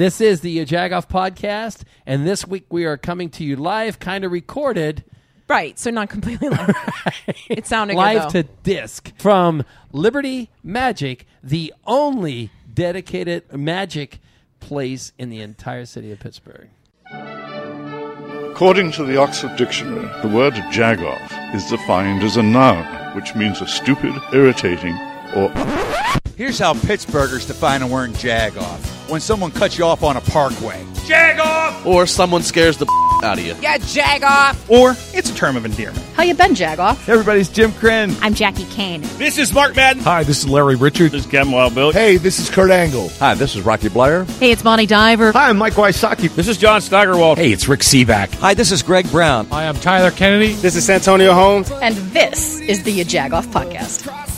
This is the Jagoff podcast, and this week we are coming to you live, kind of recorded, Right, so not completely live. It sounded live good, to disc from Liberty Magic, the only dedicated magic place in the entire city of Pittsburgh. According to the Oxford Dictionary, the word jagoff is defined as a noun, which means a stupid, irritating, or Here's how Pittsburghers define a word jag off. When someone cuts you off on a parkway. Or someone scares the out of you. Yeah, jag off. Or it's a term of endearment. How you been, Jagoff? Everybody's Jim Crenn. I'm Jackie Kane. This is Mark Madden. Hi, this is Larry Richert. This is Captain Wild Bill. Hey, this is Kurt Angle. Hi, this is Rocky Bleier. Hey, it's Bonnie Diver. Hi, I'm Mike Wysocki. This is John Steigerwald. Hey, it's Rick Sebak. Hi, this is Greg Brown. Hi, I'm Tyler Kennedy. This is Antonio Holmes. And this is the Jagoff Podcast.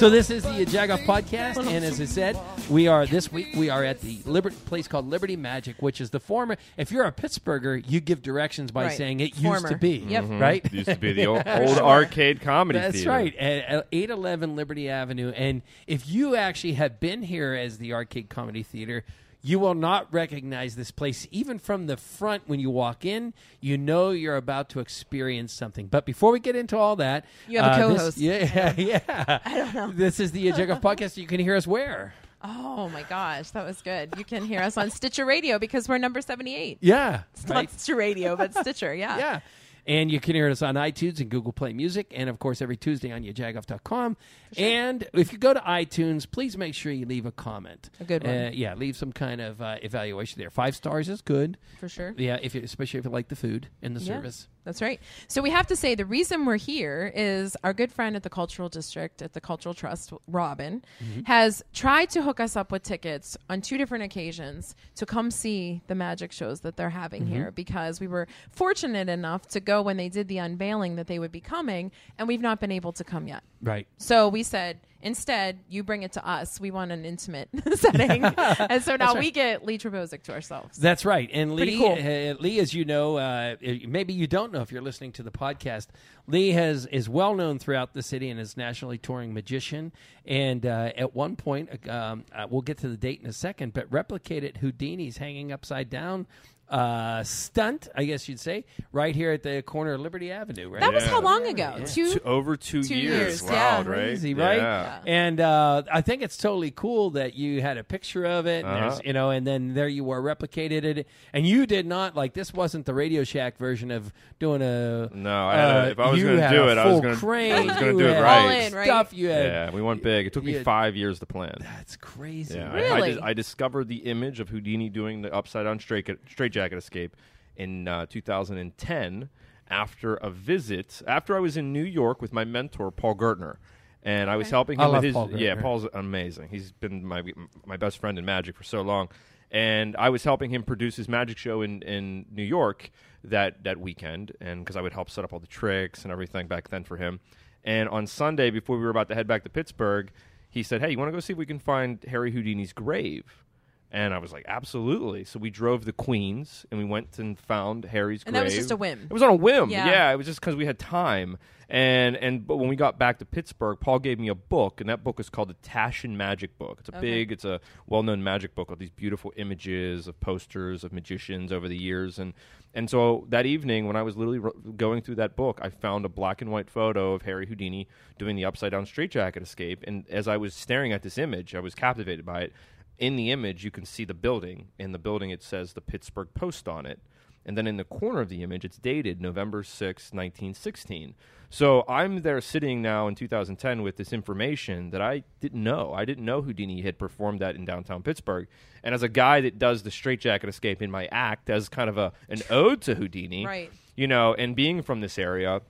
So this is the Jagoff podcast, and as I said, we are this week we are at the Liberty place called Liberty Magic, which is the former. If you're a Pittsburgher, you give directions by Right. saying it used to be, Yep. Mm-hmm. right? Used to be the old, old arcade comedy That's theater. right, at eight eleven Liberty Avenue. And if you actually have been here as the Arcade Comedy Theater, you will not recognize this place even from the front when you walk in. You know you're about to experience something. But before we get into all that, You have a uh, this- co-host. yeah, yeah. I don't know. This is the Jagoff podcast. You can hear us where? Oh my gosh, that was good. You can hear us on Stitcher Radio because we're number 78. Yeah, It's not Stitcher Radio, but Stitcher, yeah. Yeah. And you can hear us on iTunes and Google Play Music, and of course every Tuesday on yajagoff.com. And if you go to iTunes, please make sure you leave a comment. A good one. Uh, yeah, leave some kind of uh, evaluation there. Five stars is good. For sure. Yeah, if you, especially if you like the food and the Yeah. service. That's right. So we have to say the reason we're here is our good friend at the Cultural District at the Cultural Trust, Robin, mm-hmm. has tried to hook us up with tickets on two different occasions to come see the magic shows that they're having mm-hmm. here because we were fortunate enough to go when they did the unveiling that they would be coming and we've not been able to come yet. Right. So we said, instead, you bring it to us. We want an intimate setting. and so now we get Lee Terbosic to ourselves. That's right. And Lee, cool. uh, Lee, as you know, uh, maybe you don't know if you're listening to the podcast. Lee has is well known throughout the city and is nationally touring magician. And uh, at one point, um, uh, we'll get to the date in a second, but replicated Houdini's hanging upside down. Uh, stunt, I guess you'd say, right here at the corner of Liberty Avenue. Right, that was Yeah. how long ago? Two, Two- over two, Two years. years, yeah. Right? crazy, right? Yeah. And uh, I think it's totally cool that you had a picture of it, and Uh-huh. you know, and then there you were replicated it, and you did not like this wasn't the Radio Shack version of doing a. No, I had a- uh, if I was gonna do it, I was gonna- crane, I was gonna do it right. All in, right? Stuff you had. Yeah, we went big. It took me Yeah. five years to plan. That's crazy. Yeah, I- Really? I, dis- I discovered the image of Houdini doing the upside down straight straight jacket escape in uh, 2010 after a visit after I was in New York with my mentor Paul Gertner. And I was helping I him love with his Paul yeah Paul's amazing. He's been my my best friend in magic for so long. And I was helping him produce his magic show in, in New York that that weekend and because I would help set up all the tricks and everything back then for him. And on Sunday before we were about to head back to Pittsburgh, he said, "Hey, you want to go see if we can find Harry Houdini's grave?" And I was like, "Absolutely!" So we drove to Queens and we went and found Harry's And grave. that was just a whim. It was on a whim. Yeah. Yeah, it was just because we had time. And and but when we got back to Pittsburgh, Paul gave me a book, and that book is called the Taschen Magic Book. It's a Okay. big, it's a well-known magic book with these beautiful images of posters of magicians over the years. And and so that evening, when I was literally ro- going through that book, I found a black and white photo of Harry Houdini doing the upside down straitjacket escape. And as I was staring at this image, I was captivated by it. In the image, you can see the building. In the building, it says the Pittsburgh Post on it. And then in the corner of the image, it's dated November sixth, 1916. So I'm there sitting now in 2010 with this information that I didn't know. I didn't know Houdini had performed that in downtown Pittsburgh. And as a guy that does the straitjacket escape in my act as kind of a an ode to Houdini, Right. you know, and being from this area,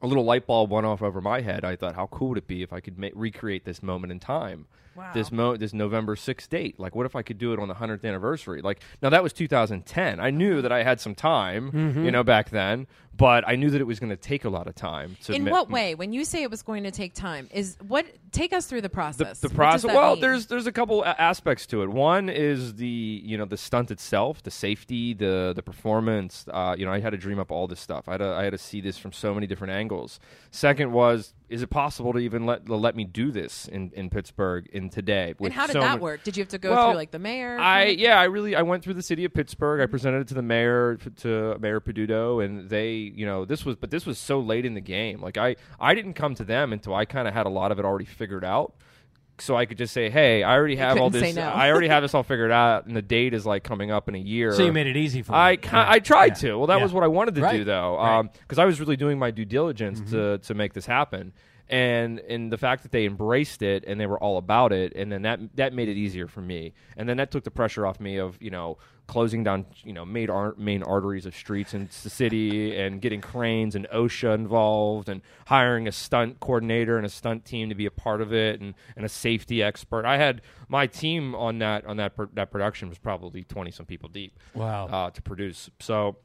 a little light bulb went off over my head. I thought, how cool would it be if I could ma- recreate this moment in time? Wow. This mo- this November 6th date. Like, what if I could do it on the 100th anniversary? Like, now that was 2010. I knew that I had some time, Mm-hmm. you know, back then, but I knew that it was going to take a lot of time. To In what way? When you say it was going to take time, is what? Take us through the the, process. the does process. Well, mean? there's there's a couple a- aspects to it. One is the you know the stunt itself, the safety, the the performance. Uh, you know, I had to dream up all this stuff. I had to, I had to see this from so many different angles. Second was is it possible to even let let me do this in, in Pittsburgh in today? And how did so that many- work? Did you have to go Well, through like the mayor? I kind of- yeah, I really I went through the city of Pittsburgh. I presented it to the mayor to Mayor Peduto, and they you know this was but this was so late in the game. Like I I didn't come to them until I kind of had a lot of it already figured out. So I could just say, "Hey, I already have all this. say no. I already have this all figured out, and the date is like coming up in a year." So you made it easy for me. I them. ki- Yeah. I tried Yeah. to. Well, that Yeah. was what I wanted to do, Right. though, Right. Mm-hmm. because I was really doing my due diligence to to make this happen. And and the fact that they embraced it and they were all about it, and then that that made it easier for me. And then that took the pressure off me of you know closing down you know main ar- main arteries of streets in the city and getting cranes and OSHA involved and hiring a stunt coordinator and a stunt team to be a part of it and, and a safety expert. I had my team on that on that pro- that production was probably twenty some people deep Wow. uh, to produce. So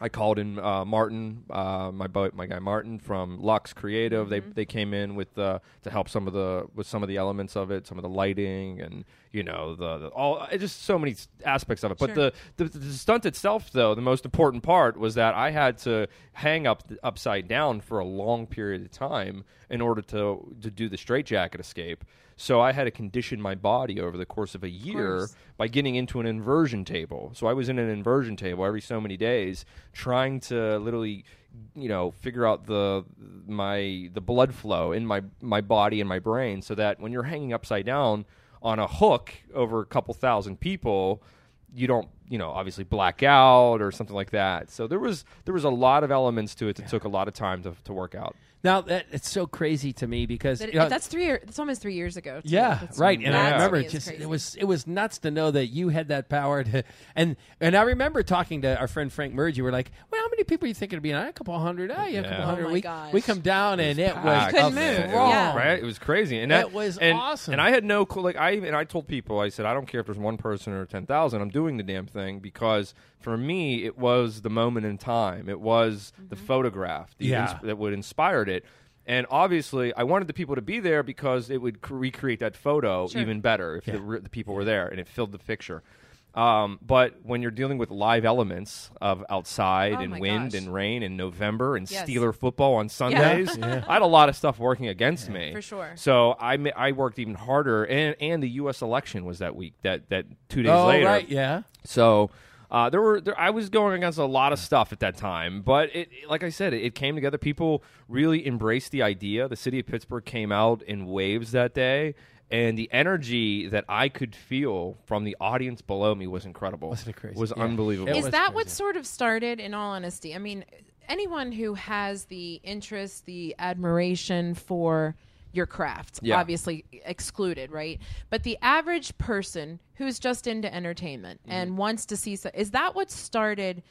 I called in uh, Martin, uh, my my guy Martin from Lux Creative. They they came in with uh, to help some of the with some of the elements of it, some of the lighting and you know the, the all just so many aspects of it. But the, the the stunt itself, though, the most important part was that I had to hang up upside down for a long period of time in order to to do the straitjacket escape. So I had to condition my body over the course of a year course. by getting into an inversion table. So I was in an inversion table every so many days, trying to literally, you know, figure out the my the blood flow in my my body and my brain, so that when you're hanging upside down on a hook over a couple thousand people, you don't you know obviously black out or something like that. So there was there was a lot of elements to it that took a lot of time to to work out. Now that it's so crazy to me because That- you know, that's three. Year, that's almost three years ago. too. Yeah, That's- right. And I remember me it is just crazy. it was it was nuts to know that you had that power to and and I remember talking to our friend Frank Merge. You were like, "Well, how many people are you thinking to be on? A couple hundred? Oh, yeah, a couple Yeah. hundred. Oh we gosh. we come down and it was packed, Couldn't move. It was- Yeah. right? It was crazy, and It that was and, awesome. And I had no clue. Like I and I told people, I said, I don't care if there's one person or ten thousand. I'm doing the damn thing because for me, it was the moment in time. It was the mm-hmm. photograph the Yeah. ins- that would inspired it. And obviously, I wanted the people to be there because it would c- recreate that photo Sure. even better if the, re- the people were there and it filled the picture. Um, but when you're dealing with live elements of outside Oh and wind gosh. and rain in November and Yes. Steeler football on Sundays, I had a lot of stuff working against me. For sure. So I ma- I worked even harder, and and the U.S. election was that week. That that two days Oh, later. right, yeah. So uh, there were there, I was going against a lot of stuff at that time, but it like I said, it, it came together. People really embraced the idea. The city of Pittsburgh came out in waves that day. And the energy that I could feel from the audience below me was incredible. Wasn't it crazy? Was Yeah. unbelievable. It Is was that what sort of started? In all honesty, I mean, anyone who has the interest, the admiration for your craft, Yeah. obviously excluded, right? But the average person who's just into entertainment Mm-hmm. and wants to see, so- is that what started?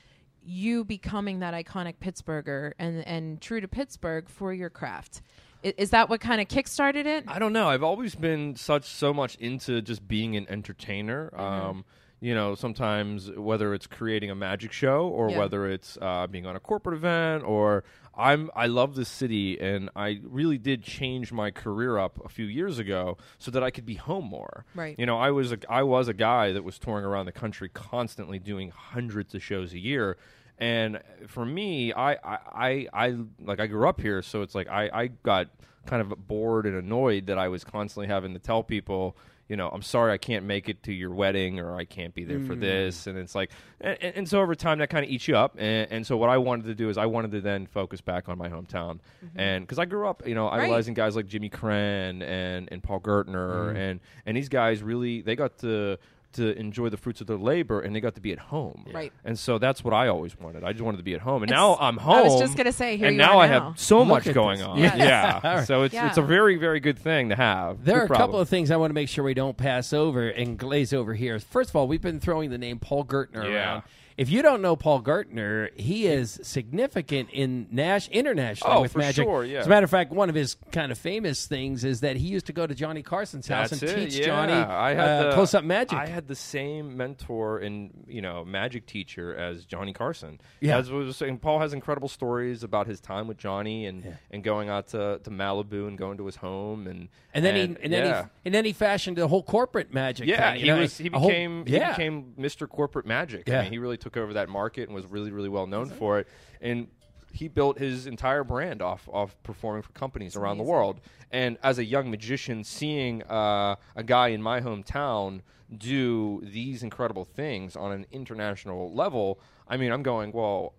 You becoming that iconic Pittsburgher and and true to Pittsburgh for your craft, I- is that what kind of kickstarted it? I don't know. I've always been such so much into just being an entertainer. Mm-hmm. Um, you know, sometimes whether it's creating a magic show or Yeah. whether it's uh, being on a corporate event or I'm I love this city and I really did change my career up a few years ago so that I could be home more. Right. You know, I was a, I was a guy that was touring around the country constantly doing hundreds of shows a year. And for me, I, I, I, I like I grew up here, so it's like I, I got kind of bored and annoyed that I was constantly having to tell people, you know, I'm sorry I can't make it to your wedding or I can't be there for mm. this, and it's like, and, and so over time that kind of eats you up, and, and so what I wanted to do is I wanted to then focus back on my hometown, mm-hmm. and because I grew up, you know, Right. idolizing guys like Jimmy Crenn and and Paul Gertner, mm-hmm. and and these guys really they got to to enjoy the fruits of their labor and they got to be at home Right. and so that's what i always wanted i just wanted to be at home and It's- now i'm home I was just gonna say, here and you now are i have so Look much going this. on Yes. yeah All right. so it's it's a very very good thing to have There Good are a problem. couple of things I want to make sure we don't pass over and glaze over here. First of all, we've been throwing the name Paul Gertner Yeah. around. If you don't know Paul Gertner, he is significant in Nash internationally Oh, with for magic. sure, yeah. As a matter of fact, one of his kind of famous things is that he used to go to Johnny Carson's house That's and it, teach yeah. Johnny I had uh, the- close up magic. I had the same mentor and you know magic teacher as Johnny Carson. Yeah. as was saying, Paul has incredible stories about his time with Johnny and Yeah. and going out to, to Malibu and going to his home and and then and, he and then yeah. he and then he fashioned a whole corporate magic. Yeah, thing, he know, was. He a whole- became. he became Mr. Corporate Magic. Yeah. I mean, he really took over that market and was really, really well known for it. And he built his entire brand off off performing for companies around the world. And as a young magician, seeing uh, a guy in my hometown do these incredible things on an international level, I mean, I'm going, well.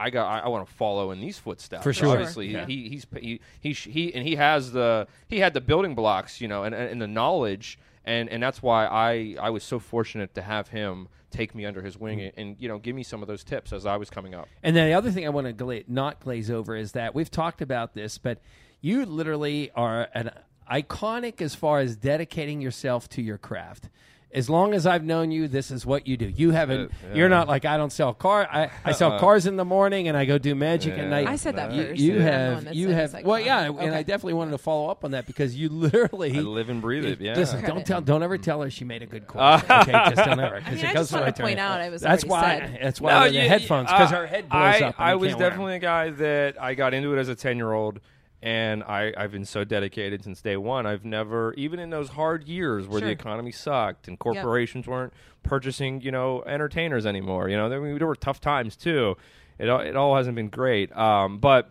I got. I, I want to follow in these footsteps. For sure. Obviously, Yeah. he, he's he, he sh- he and he has the he had the building blocks, you know, and, and, and the knowledge, and and that's why I I was so fortunate to have him take me under his wing and, and you know give me some of those tips as I was coming up. And then the other thing I want to gla- not glaze over is that we've talked about this, but you literally are an iconic as far as dedicating yourself to your craft. As long as I've known you, this is what you do. You haven't. Uh, You're not like I don't sell car. I, I sell cars in the morning and I go do magic at night. I said that you, first. you I'm the one have. You have. it's Well, iconic. yeah, and I definitely wanted to follow up on that because you literally I live and breathe it. Yeah. Listen, Credit. don't tell, don't ever tell her she made a good course. okay, just don't ever. 'cause I mean, it I goes just wanna right to point her. out I was That's why. said. That's why with the you- headphones because uh, her head blows I, up. and I was can't wear 'em. definitely a guy that I got into it as a ten year old, and I I've been so dedicated since day one. I've never even in those hard years where the economy sucked and corporations weren't purchasing you know entertainers anymore. You know there, there were tough times too. It all, it all hasn't been great, um, but.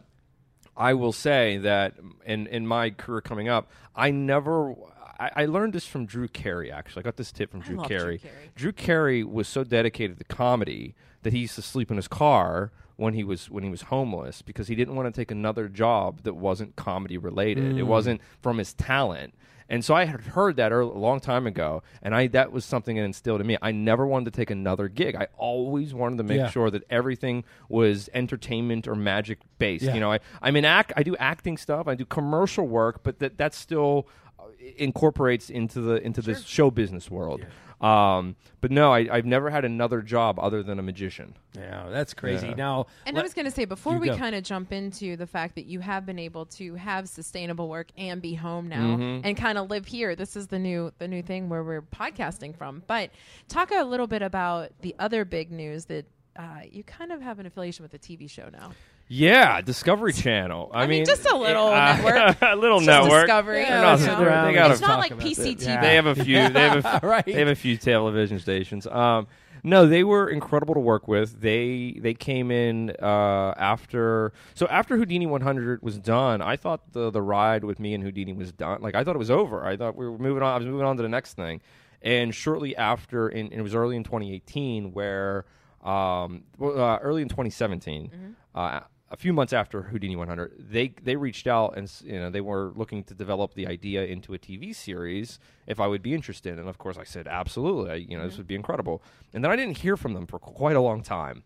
I will say that in in my career coming up, I never. I, I learned this from Drew Carey. Actually, I got this tip from Drew love Drew Carey. Carey. Drew Carey was so dedicated to comedy that he used to sleep in his car when he was when he was homeless because he didn't want to take another job that wasn't comedy related. It wasn't from his talent. And so I had heard that early, a long time ago, and I that was something that instilled in me. I never wanted to take another gig. I always wanted to make Yeah. sure that everything was entertainment or magic based. Yeah. You know, I I'm in act. I do acting stuff. I do commercial work, but that that still uh, incorporates into the into the show business world. Um, but no, I, I've never had another job other than a magician. Yeah, that's crazy. Yeah. Now, And let- I was going to say before we kind of jump into the fact that you have been able to have sustainable work and be home now Mm-hmm. and kind of live here. This is the new the new thing where we're podcasting from. But talk a little bit about the other big news that uh, you kind of have an affiliation with a TV show now. Yeah, Discovery Channel. I, I mean, mean, just a little uh, network. a little just network. Discovery. They're you not know. sitting around. They got it's a- not like about. PCTV. Yeah. They have a few. They have a, Right. They have a few television stations. Um, no, they were incredible to work with. They they came in uh, after so after Houdini 100 was done. I thought the the ride with me and Houdini was done. Like I thought it was over. I thought we were moving on. I was moving on to the next thing. And shortly after, in, it was early in 2018 where um, well, uh, early in 2017. Uh, a few months after Houdini 100, they they reached out and you know they were looking to develop the idea into a TV series if I would be interested, and of course I said absolutely, I, you know this mm-hmm. would be incredible. And then I didn't hear from them for quite a long time,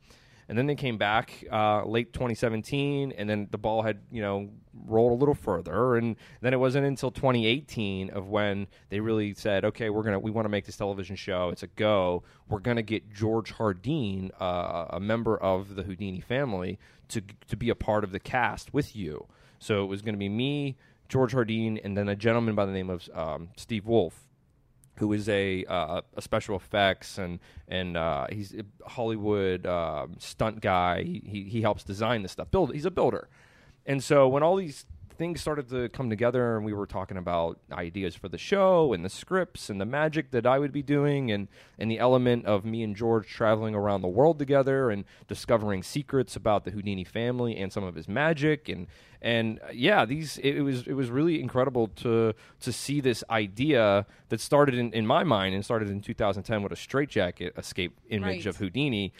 and then they came back uh, late 2017, and then the ball had you know rolled a little further, and then it wasn't until 2018 of when they really said, okay, we're gonna we want to make this television show. It's a go. We're gonna get George Hardeen, uh, a member of the Houdini family, to to be a part of the cast with you. So it was to be me, George Hardeen, and then a gentleman by the name of um, Steve Wolf who is a uh, a special effects and and uh, he's a Hollywood um stunt guy. He, he he helps design this stuff. Build. He's a builder, and so when all these things started to come together, and we were talking about ideas for the show and the scripts and the magic that I would be doing, and and the element of me and George traveling around the world together and discovering secrets about the Houdini family and some of his magic and and uh, yeah, these it, it was it was really incredible to to see this idea that started in, in my mind and started in 2010 with a straitjacket escape image Right. of Houdini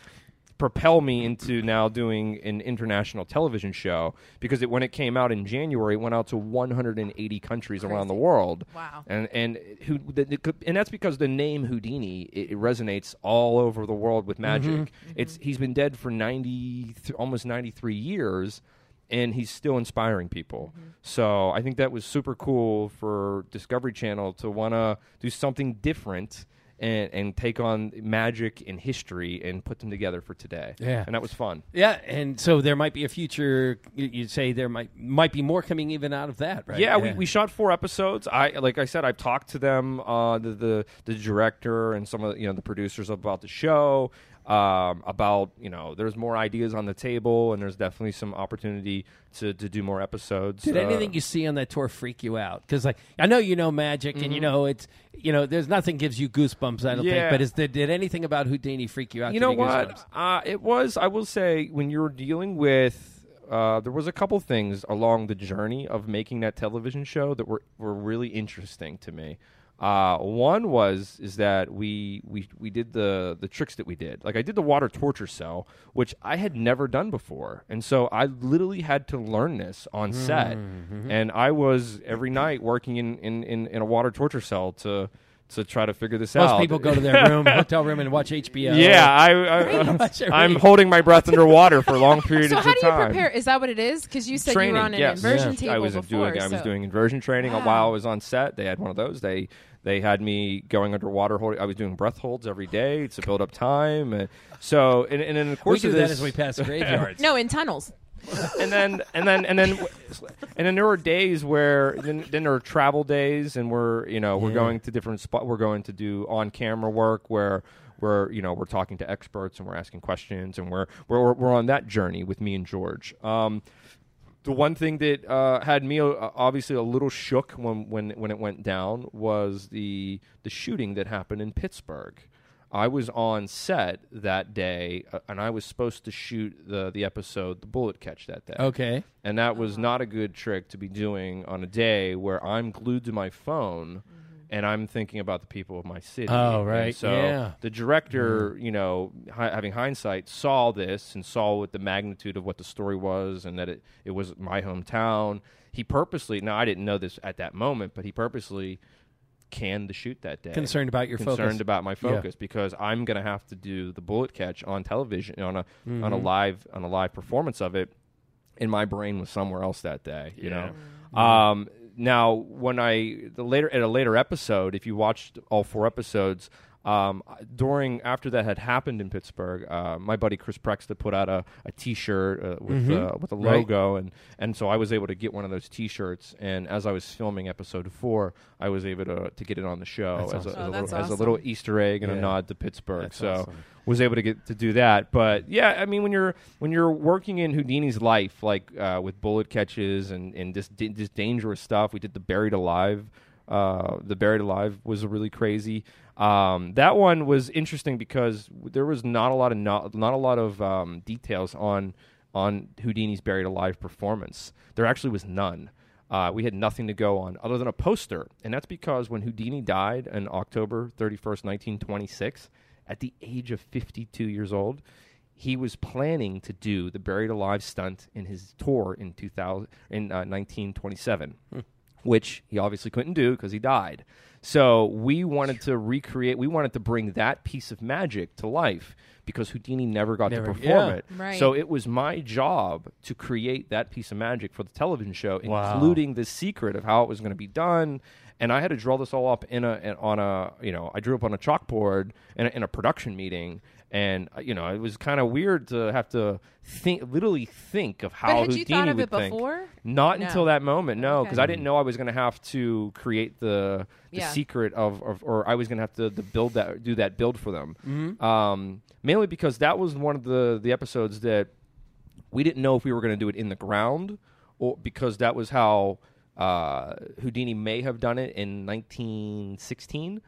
propel me into now doing an international television show because it, when it came out in January, it went out to 180 countries around the world. Wow. And and who the, the- and that's because the name Houdini it, it resonates all over the world with magic. Mm-hmm. It's he's been dead for 90 th- almost 93 years and he's still inspiring people. Mm-hmm. So I think that was super cool for Discovery Channel to want to do something different and, and take on magic and history and put them together for today. Yeah. and that was fun. yeah, and so there might be a future. you- You'd say there might might be more coming even out of that, right? Yeah, We, we shot four episodes. I like I said, I've talked to them, uh, the, the the director and some of you know the producers about the show. Um, about you know, there's more ideas on the table, and there's definitely some opportunity to, to do more episodes. Did Uh, anything you see on that tour freak you out? Because like I know you know magic, and you know it's you know there's nothing gives you goosebumps. I don't think, Mm-hmm. But is there, did anything about Houdini freak you out? you know what? Uh, it was. I will say when you're dealing with uh, there was a couple things along the journey of making that television show that were were really interesting to me. Uh, one was is that we we we did the the tricks that we did. Like I did the water torture cell, which I had never done before, and so I literally had to learn this on set. And I was every night working in in, in, in a water torture cell to to try to figure this Most out. Most people go to their room, hotel room, and watch HBO. Yeah, I, I, much every- I'm holding my breath underwater for long periods So of time. So how do you prepare? Is that what it is? Because you said training, you were on an yes. inversion Yeah. table I was before. doing I was doing inversion training Wow. while I was on set. They had one of those. They they had me going underwater holding. I was doing breath holds every day to build up time. And so and, and in the course we do of that as we pass graveyards. No, in tunnels. And then and then and then and then there were days where then, then there are travel days and we're you know we're Yeah. going to different spot we're going to do on camera work where we're you know we're talking to experts and we're asking questions and we're we're we're on that journey with me and George. Um, the one thing that uh, had me uh, obviously a little shook when, when when it went down was the the shooting that happened in Pittsburgh. I was on set that day, uh, and I was supposed to shoot the the episode "The Bullet Catch" that day. Okay. and that was uh-huh. not a good trick to be doing on a day where I'm glued to my phone. Mm-hmm. And I'm thinking about the people of my city. Oh, And right. so Yeah. the director, mm-hmm. you know, hi- having hindsight, saw this and saw what the magnitude of what the story was, and that it, it was my hometown. He purposely, now I didn't know this at that moment, but he purposely canned the shoot that day. Concerned about your focus. concerned focus. about my Yeah. focus because I'm going to have to do the bullet catch on television on a Mm-hmm. on a live on a live performance of it. And my brain was somewhere else that day, you Yeah. know. Um, now, when I the later at a later episode, if you watched all four episodes, um, during after that had happened in Pittsburgh, uh, my buddy Chris Prexta put out a, a T-shirt uh, with uh, with a Right. logo, and and so I was able to get one of those T-shirts. And as I was filming episode four, I was able to to get it on the show That's as, awesome. a, as, Oh, a little, as a little. Easter egg and Yeah. a nod to Pittsburgh. That's so awesome. was able to get to do that. But yeah, I mean, when you're when you're working in Houdini's life, like uh, with bullet catches and and di- just dangerous stuff, we did the buried alive. Uh, the buried alive was really crazy. Um, that one was interesting because there was not a lot of not, not a lot of um, details on on Houdini's buried alive performance. There actually was none. Uh, we had nothing to go on other than a poster, and that's because when Houdini died on October thirty first, nineteen twenty six, at the age of fifty two years old, he was planning to do the buried alive stunt in his tour in 2000 in uh, 1927 which he obviously couldn't do because he died so we wanted to recreate we wanted to bring that piece of magic to life because Houdini never got Never- to perform yeah. it Right. so it was my job to create that piece of magic for the television show Wow. including the secret of how it was going to be done and I had to draw this all up in a in, on a you know I drew up on a chalkboard in a, in a production meeting, and uh, you know it was kind of weird to have to think literally think of how But had Houdini you thought of would it think. before? Not No. until that moment, no, Okay. because I didn't know I was going to have to create the the Yeah. secret of, of or I was going to have to, to build that do that build for them. Um, mainly because that was one of the the episodes that we didn't know if we were going to do it in the ground or because that was how uh, Houdini may have done it in 1916.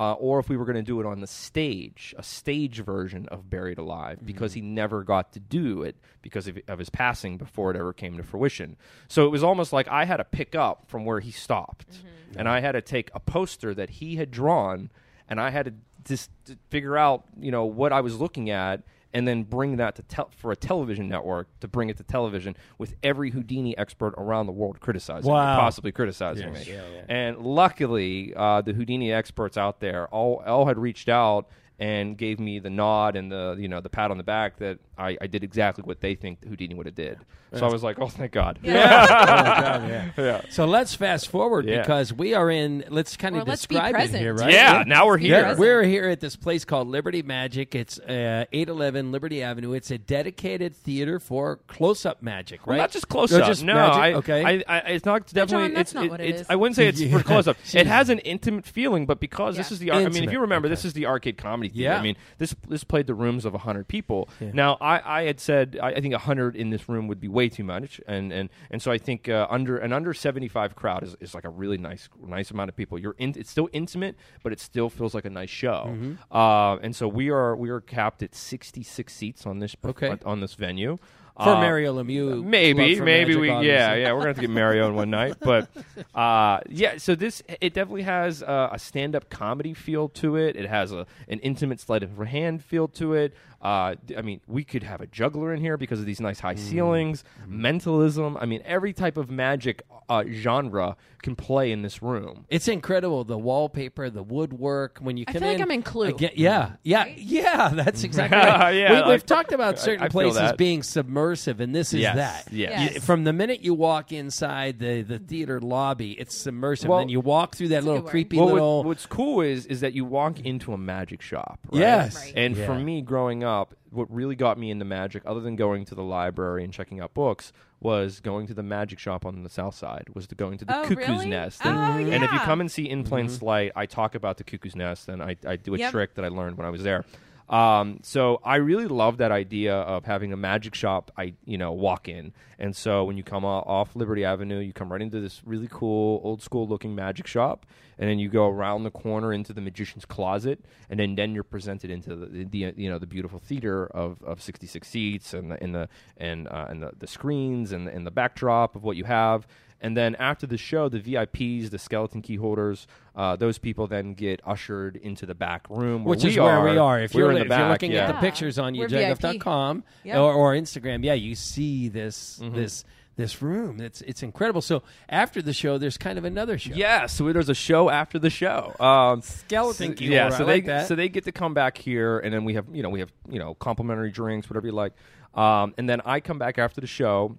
Uh, or if we were going to do it on the stage, a stage version of Buried Alive, because he never got to do it because of, of his passing before it ever came to fruition. So it was almost like I had to pick up from where he stopped, and I had to take a poster that he had drawn, and I had to just figure out, you know, what I was looking at, and then bring that to tel- for a television network to bring it to television with every Houdini expert around the world criticizing, me, possibly criticizing Yes. me. Yeah, yeah. And luckily, uh, the Houdini experts out there all all had reached out and gave me the nod and the you know the pat on the back that I, I did exactly what they think Houdini would have did. So I was like, oh, thank God. yeah. So let's fast forward Yeah. because we are in. Let's kind of Well, let's be describe it present. here, right? Yeah, now we're here. Yeah, we're here at this place called Liberty Magic. It's uh, 811 Liberty Avenue. It's a dedicated theater for close-up magic, right? Well, not just close No, up. just no, magic? I, okay. I, I, it's not definitely. that's it's, not it- what it it's- is. I wouldn't say it's Yeah. for close up. It has an intimate feeling, but because this Yeah. is the. ar- I mean, if Intimate, you remember, okay. this is the arcade comedy theater. Yeah. I mean, this this played the rooms of hundred people. Yeah. Now, I, I had said I, I think hundred in this room would be way too much, and and and so I think uh, under an under seventy five crowd is, is like a really nice nice amount of people. You're in. It's still intimate, but it still feels like a nice show. Mm-hmm. Uh, and so we are we are capped at sixty six seats on this Okay. on this venue. For Uh, Mario Lemieux, maybe, maybe Magic, we, yeah, yeah, we're gonna have to get Mario in one night, but uh, yeah. So this, it definitely has uh, a stand-up comedy feel to it. It has a an intimate sleight of hand feel to it. Uh, d- I mean, we could have a juggler in here because of these nice high Mm. ceilings, mentalism. I mean, every type of magic uh, genre can play in this room. It's incredible. The wallpaper, the woodwork. When you I come feel like in, I'm in Clue. Again, yeah, yeah, yeah. That's exactly right. Yeah, we, like- we've talked about certain I feel places that. being submersive, and this is Yes, that. yes. You- from the minute you walk inside the, the theater lobby, it's submersive. Well- then you walk through that little creepy Well, what- little. what's cool is is that you walk into a magic shop. Right? Yes. Right. And for me, growing up, what really got me into magic, other than going to the library and checking out books, was going to the magic shop on the south side. Was to going to the Oh, Cuckoo's really? Nest. Oh, And, and if you yeah. come and see In Plain mm-hmm. Sight, I talk about the Cuckoo's Nest, and I, I do a Yep. trick that I learned when I was there. Um, so I really love that idea of having a magic shop. I you know walk in, and so when you come off Liberty Avenue, you come right into this really cool old school looking magic shop, and then you go around the corner into the magician's closet, and then then you're presented into the, the you know the beautiful theater of, of 66 seats and the and the and uh, and the, the screens and the, and the backdrop of what you have. And then after the show, the VIPs, the skeleton key holders, uh, those people then get ushered into the back room, where which we is where we are. are. If you're, in the if you're back, looking yeah. at the pictures on We're yajagoff.com Yep. or, or Instagram, yeah, you see this Mm-hmm. this this room. It's it's incredible. So after the show, there's kind of another show. Yeah, so there's a show after the show. Um, Skeleton so- Yeah, so I they like that. so they get to come back here, and then we have you know we have you know complimentary drinks, whatever you like, um, and then I come back after the show.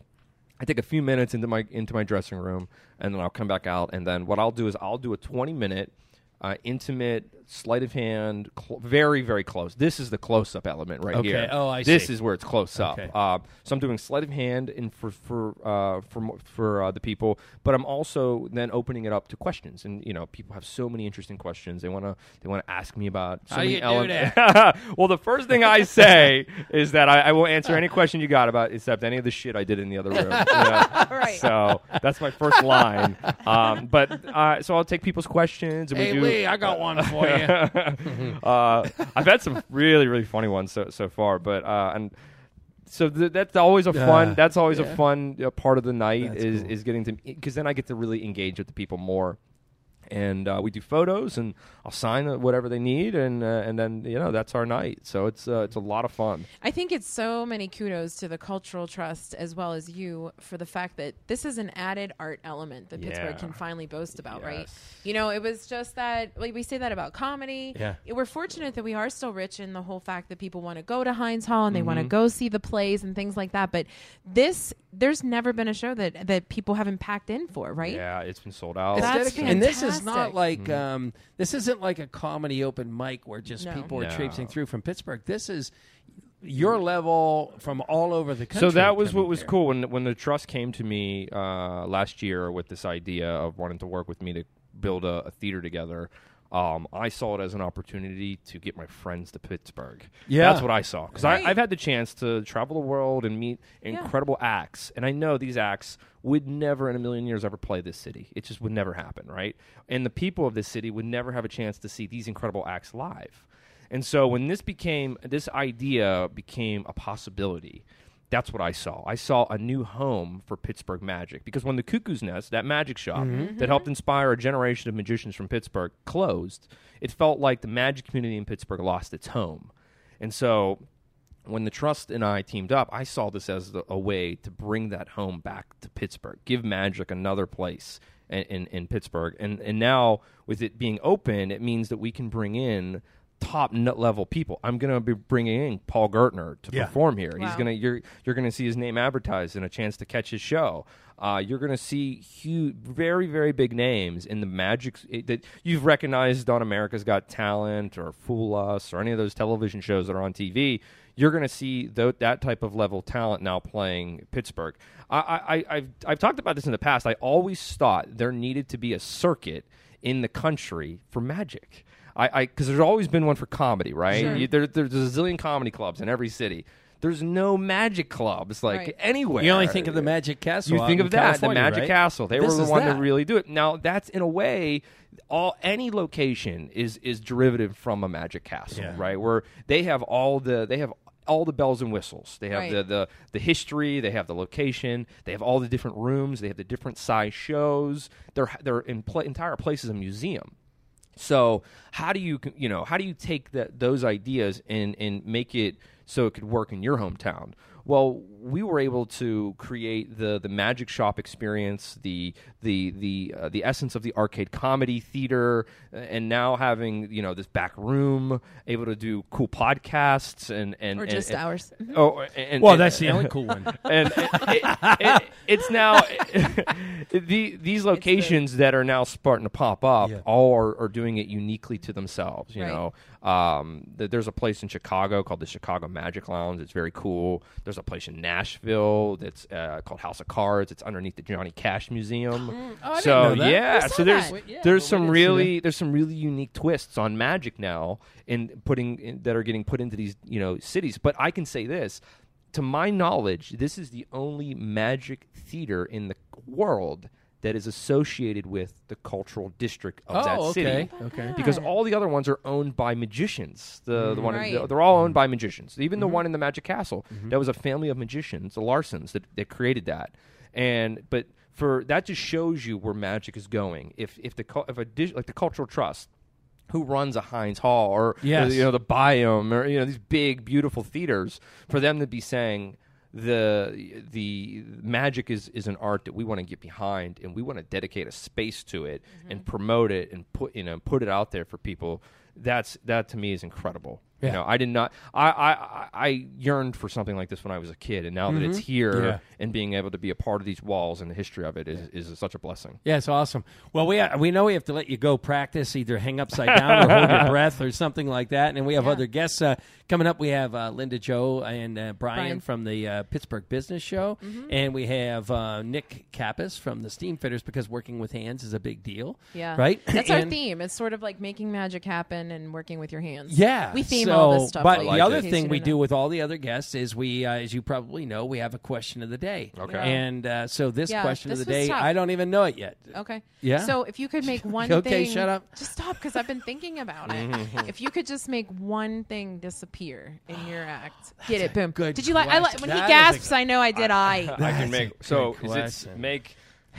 I take a few minutes into my into my dressing room, and then I'll come back out, and then what I'll do is I'll do a 20 minute. Uh, intimate sleight of hand, cl- very very close. This is the close up element right Okay. here. Oh, I This see. is where it's close up. Okay. Uh, so I'm doing sleight of hand in for for uh, for for uh, the people, but I'm also then opening it up to questions. And you know, people have so many interesting questions. They want to they want to ask me about. So How many you do elements. well, the first thing I say is that I, I will answer any question you got about except any of the shit I did in the other room. you know? Right. So that's my first line. Um, but uh, so I'll take people's questions. And Hey we do, Lee, I got one for you. uh, I've had some really really funny ones so so far, but uh, and so th- that's always a fun. Uh, that's always yeah. a fun uh, part of the night That's is cool. is getting to because then I get to really engage with the people more. And uh, we do photos, and I'll sign uh, whatever they need, and uh, and then you know that's our night. So it's uh, it's a lot of fun. I think it's so many kudos to the Cultural Trust as well as you for the fact that this is an added art element that Pittsburgh can finally boast about, right? You know, it was just that like we say that about comedy. Yeah. We're fortunate that we are still rich in the whole fact that people want to go to Heinz Hall and they want to Mm-hmm. go see the plays and things like that. But this there's never been a show that that people haven't packed in for, right? Yeah, it's been sold out. It's That's dedicated. and this is not like Mm-hmm. um, this isn't like a comedy open mic where just No. people are No. traipsing through from Pittsburgh. This is your level from all over the country. So that was what was here. cool when when the trust came to me uh, last year with this idea of wanting to work with me to build a, a theater together. Um, I saw it as an opportunity to get my friends to Pittsburgh. Yeah. that's what I saw because Right. I've had the chance to travel the world and meet Yeah. incredible acts, and I know these acts would never in a million years ever play this city. It just would never happen, right? And the people of this city would never have a chance to see these incredible acts live. And so when this became this idea became a possibility, that's what I saw. I saw a new home for Pittsburgh magic because when the Cuckoo's Nest, that magic shop mm-hmm. that helped inspire a generation of magicians from Pittsburgh, closed, it felt like the magic community in Pittsburgh lost its home. And so when the trust and I teamed up, I saw this as the, a way to bring that home back to Pittsburgh, give magic another place in, in, in Pittsburgh. And, and now, with it being open, it means that we can bring in top nut level people. I'm going to be bringing in Paul Gertner to Yeah. perform here. He's going to you're you're going to see his name advertised and a chance to catch his show. Uh, you're going to see huge, very, very big names in the magic it- that you've recognized on America's Got Talent or Fool Us or any of those television shows that are on TV. You're going to see tho- that type of level talent now playing Pittsburgh. I, I, I've I've talked about this in the past. I always thought there needed to be a circuit in the country for magic. I because there's always been one for comedy, right? Sure. You, there, there's a zillion comedy clubs in every city. There's no magic clubs like Right. anywhere. You only think of the Magic Castle. You think of that, the Magic right? Castle. They This were the one that. to really do it. Now that's in a way, all any location is is derivative from a Magic Castle, Yeah. right? Where they have all the they have all the bells and whistles. They have Right. the, the the history. They have the location. They have all the different rooms. They have the different size shows. They're they're in pla entire places a museum. So how do you you know how do you take that those ideas and and make it so it could work in your hometown? Well, we were able to create the the magic shop experience, the the the uh, the essence of the arcade comedy theater, uh, and now having you know this back room, able to do cool podcasts and and Or and- just and- ours. Oh, and, Well, and- that's the only cool one. and it, it- it- it's now the, these locations that are now starting to pop up Yeah. all are, are doing it uniquely to themselves you Right. know um, th- there's a place in chicago called the chicago magic lounge it's very cool there's a place in nashville that's uh, called house of cards. It's underneath the johnny cash museum. Oh, I didn't so yeah so there's that. Wait, yeah, there's some really there's some really unique twists on magic now in putting in, that are getting put into these you know cities. But i can say this to my knowledge this is the only magic theater in the world that is associated with the cultural district of that oh, city okay. Okay. because all the other ones are owned by magicians. The the mm-hmm. one in- Right. they're all owned by magicians. Even the mm-hmm. one in the Magic Castle, mm-hmm. that was a family of magicians, the Larsons, that, that created that. And but for that just shows you where magic is going. If if the cul- if a dis- like the cultural trust. Who runs a Heinz Hall or Yes. you know the Byham or you know these big beautiful theaters for them to be saying the the magic is is an art that we want to get behind and we want to dedicate a space to it and mm-hmm. promote it and put you know put it out there for people. That's that to me is incredible Yeah. you know i did not I, I I- i yearned for something like this when i was a kid and now that it's here Yeah. and being able to be a part of these walls and the history of it is, is such a blessing Yeah, it's awesome. Well, we uh, we know we have to let you go practice, either hang upside down or hold your breath or something like that. And we have Yeah. other guests uh, coming up. We have uh, Linda Jo and uh, Bryan, Bryan. Mm-hmm. from the uh, Pittsburgh Business Show, and we have uh, Nick Kappas from the Steam Fitters because working with hands is a big deal. Yeah. right. That's our And- theme. It's sort of like making magic happen and working with your hands. Yeah, We theme so, all this stuff. But like the other in thing we don't do know. with all the other guests is we, uh, as you probably know, we have a question of the day. Okay. Yeah. And uh, so this Yeah, question of the day, tough. I don't even know it yet. Okay. Yeah? So if you could make one Okay, thing, shut up. Just stop because I've been thinking about it. if you could just make one thing disappear in your act, get it, boom. good Did you like? I like question. when he That is a- gasps. I know I did. I. i That's can make so good is it make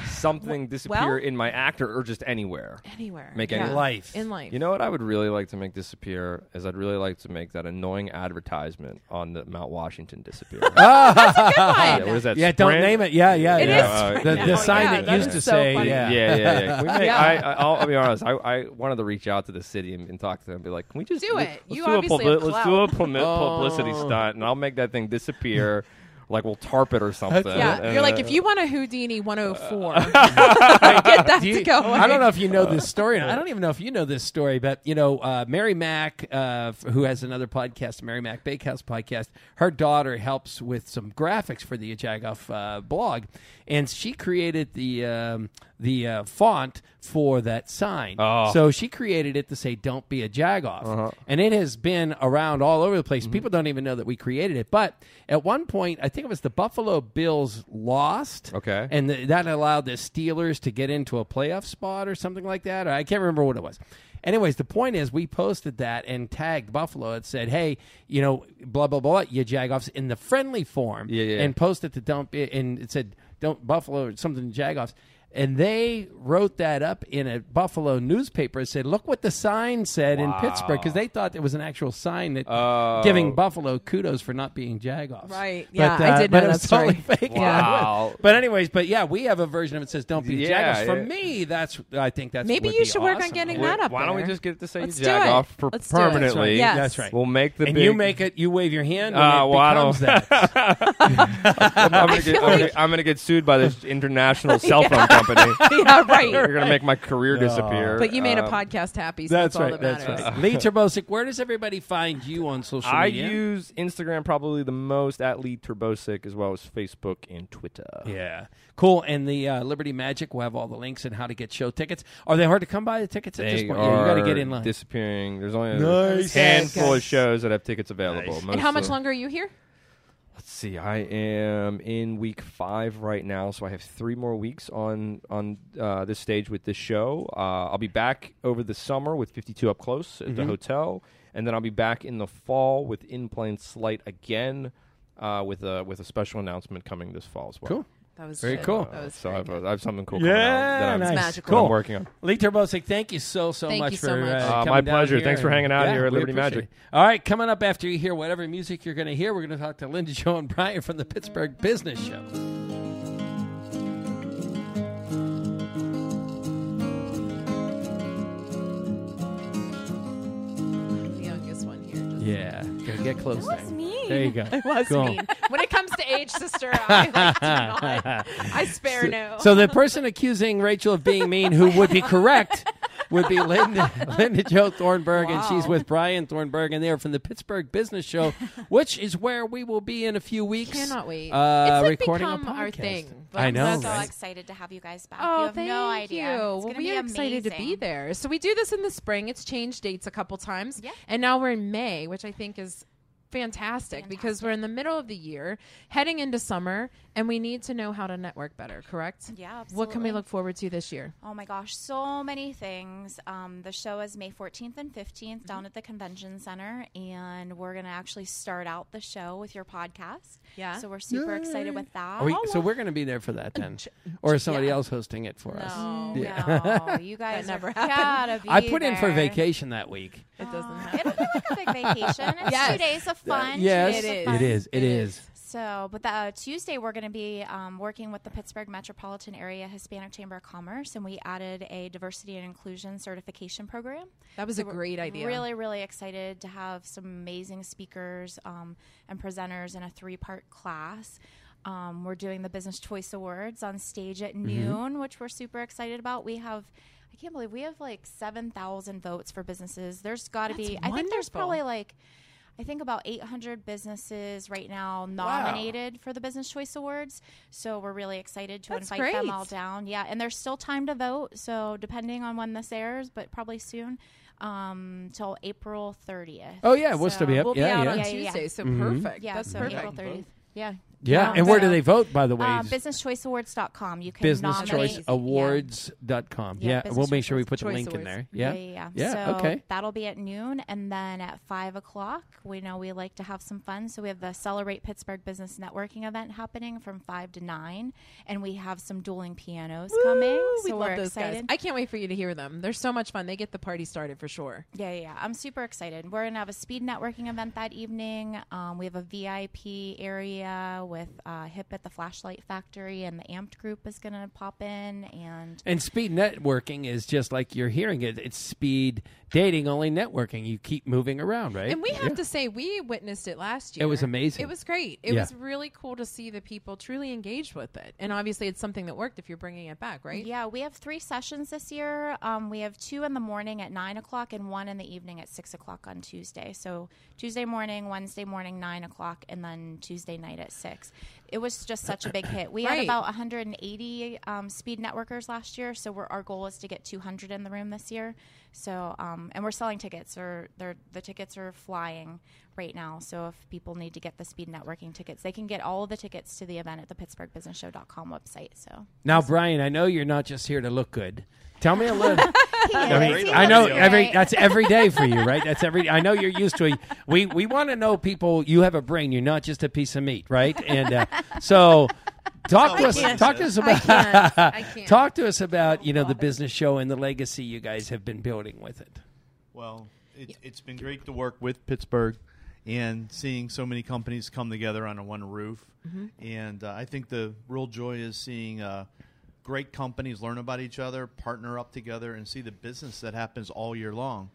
something disappear well- in my act or, or just anywhere Anywhere. Make yeah. any- Life. In life. You know what I would really like to make disappear is I'd really like to make that annoying advertisement on the Mount Washington disappear. Yeah, what is that? Yeah, don't name it. Yeah, yeah, It yeah. is. Uh, the, Yeah, the sign yeah, that that used to so say, funny. yeah, Yeah, yeah, yeah. Can make, Yeah. I, I, I'll, I'll be honest. I, I wanted to reach out to the city and, and talk to them. and Be like, can we just Do let- it. Let's You do a obviously have let's do a publicity Oh. stunt, and I'll make that thing disappear. like we'll tarp it or something. Yeah, and, you're like uh, if you want a Houdini 104, get that you- to go. I don't know if you know this story. I don't even know if you know this story, but you know, uh, Mary Mack, uh, f- who has another podcast, Mary Mack Bakehouse podcast. Her daughter helps with some graphics for the Jagoff uh, blog, and she created the um, the uh, font for that sign. Oh. So she created it to say "Don't be a Jagoff," and it has been around all over the place. People don't even know that we created it, but at one point, I think it was the Buffalo Bills lost. Okay. and th- that allowed the Steelers to get into a playoff spot or something like that. I can't remember what it was. Anyways, the point is, we posted that and tagged Buffalo. It said, "Hey, you know, blah blah blah, you Jagoffs," in the friendly form, Yeah, yeah. and posted to don't be, and it said, "Don't Buffalo or something Jagoffs." And they wrote that up in a Buffalo newspaper and said, "Look what the sign said in Pittsburgh," because they thought it was an actual sign that Oh. giving Buffalo kudos for not being Jagoffs. Right. Yeah, I did but know it that was totally fake. Wow. But anyways, but yeah, we have a version of it that says "Don't be Yeah, Jagoffs." For yeah. me, that's I think that's Maybe would you be should work on awesome. getting Why- that up Why don't we just get it to say Let's Jagoff it. for Let's permanently? Yes. That's right. We'll make the and big. you make it. You wave your hand. And Uh, it well, I don't. That. I'm, gonna get, I'm, gonna, I'm gonna get sued by this international cell phone company. yeah, right. You're gonna make my career disappear. But you made a Um, podcast happy, so That's that's, all right. that That's matters. right. Lee Terbosic, where does everybody find you on social media? I media? use Instagram probably the most at Lee Terbosic as well as Facebook and Twitter. Yeah, cool. And the uh, Liberty Magic will have all the links and how to get show tickets. Are they hard to come by the tickets at this They point? Yeah, you got to get in line. Disappearing. There's only Nice. a handful Good. of shows that have tickets available. Nice. And how much of- longer are you here? Let's see. I am in week five right now, so I have three more weeks on on uh, this stage with this show. Uh, I'll be back over the summer with 52 Up Close at the hotel, and then I'll be back in the fall with In Plain Slight again, uh, with a with a special announcement coming this fall as well. Cool. That was Very good. cool. That was So I've, good. a, I have something cool coming out that I'm, nice. It's that. I'm Cool. working on. Lee Terbosic, thank you so so Thank much you for so much. Uh, Uh, coming my down pleasure. here Thanks for and- hanging out yeah, here at we Liberty appreciate Magic. it. All right, coming up after you hear whatever music you're going to hear, we're going to talk to Linda, Joe, and Bryan from the Pittsburgh Business Show. the youngest one here. Just Yeah, gotta get close. That was there. mean. There you go. It was Cool. mean. When it comes to age, sister, I, like, do not. I spare no. So the person accusing Rachael of being mean, who would be correct, would be Linda, Linda Jo Thornberg, and she's with Bryan Thornberg, and they're from the Pittsburgh Business Show, which is where we will be in a few weeks. Cannot wait. Uh, it's like recording a become our podcast. thing. I I'm know. so right? excited to have you guys back. Oh, you have thank no idea. you. It's well, we be are excited to be there. So we do this in the spring. It's changed dates a couple times. Yeah. And now we're in May, which I think is fantastic, because we're in the middle of the year, heading into summer, and we need to know how to network better, correct? Yeah, What can we look forward to this year? Oh my gosh, so many things. Um, the show is May 14th and 15th down at the convention center, and we're going to actually start out the show with your podcast. Yeah. So we're super excited with that. Are we- so we're going to be there for that then, or is somebody yeah. else hosting it for us? no, Yeah. no, you guys never are happened. gotta be I put in for vacation that week. It doesn't Uh, happen. It'll be like a big vacation. It's Yes. two days of fun. yes, days of It fun. it is. It It is. So, but the, uh, Tuesday we're going to be um, working with the Pittsburgh Metropolitan Area Hispanic Chamber of Commerce, and we added a diversity and inclusion certification program. That was So a we're great idea. Really, really excited to have some amazing speakers um, and presenters in a three-part class. Um, we're doing the Business Choice Awards on stage Mm-hmm. at noon, which we're super excited about. We have. I can't believe we have like 7,000 votes for businesses. There's got to That's be, I think there's probably like, I think about 800 businesses right now nominated for the Business Choice Awards. So we're really excited to That's invite them all down. Yeah, and there's still time to vote. So depending on when this airs, but probably soon, um, till April 30th. Oh yeah, we'll still be up. We'll be yeah, out yeah. on Yeah, yeah, yeah. Tuesday, so Mhm. perfect. Yeah, That's so perfect. April 30th. Yeah. Yeah, and where do they vote? By the way, Um, businesschoiceawards.com. You can nominate. businesschoiceawards.com. Yeah, Yeah, Business we'll make sure we put the Choice link in there. Yeah, Yeah, yeah, yeah. Yeah, So okay. that'll be at noon, and then at five o'clock, we know we like to have some fun. So we have the Celebrate Pittsburgh Business Networking event happening from five to nine, and we have some dueling pianos coming. So we we're love those excited. guys. I can't wait for you to hear them. They're so much fun. They get the party started for sure. Yeah, yeah, yeah. I'm super excited. We're gonna have a speed networking event that evening. Um, we have a VIP area with uh, Hip at the Flashlight Factory, and the Amped group is gonna pop in. And And speed networking is just like you're hearing it. It's speed dating, only networking. You keep moving around, right? And we have Yeah. to say, we witnessed it last year. It was amazing. It was great. It Yeah. was really cool to see the people truly engaged with it. And obviously, it's something that worked if you're bringing it back, right? Yeah, we have three sessions this year. Um, we have two in the morning at nine o'clock and one in the evening at six o'clock on Tuesday. So Tuesday morning, Wednesday morning, nine o'clock, and then Tuesday night at six. It was just such a big hit. We Right. had about 180 um, speed networkers last year, so we're, our goal is to get 200 in the room this year. So, um, and we're selling tickets, or they're, the tickets are flying right now. So, if people need to get the speed networking tickets, they can get all of the tickets to the event at the PittsburghBusinessShow.com website. So, Now, Bryan, I know you're not just here to look good. Tell me a little. I mean, I know looks every great. that's every day for you, right? That's every. I know you're used to it. We we want to know people. You have a brain. You're not just a piece of meat, right? And uh, so, talk to us. Talk to us about. can't. I can't. Talk to us about you know the business show and the legacy you guys have been building with it. Well, it, it's been great to work with Pittsburgh and seeing so many companies come together under one roof. And uh, I think the real joy is seeing uh, great companies learn about each other, partner up together, and see the business that happens all year long.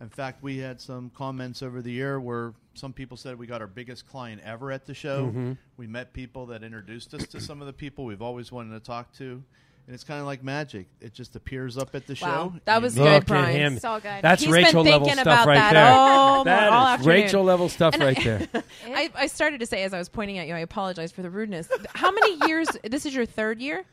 In fact, we had some comments over the year where some people said we got our biggest client ever at the show. Mm-hmm. We met people that introduced us to some of the people we've always wanted to talk to. And it's kind of like magic. It just appears up at the Wow. show. That was meet good, Look Bryan. him. So good. That's He's Rachael been level stuff about right that there. all, That all is afternoon. Rachael level stuff And right I- there. I, I started to say as I was pointing at you, I apologize for the rudeness. How many years? This is your third year.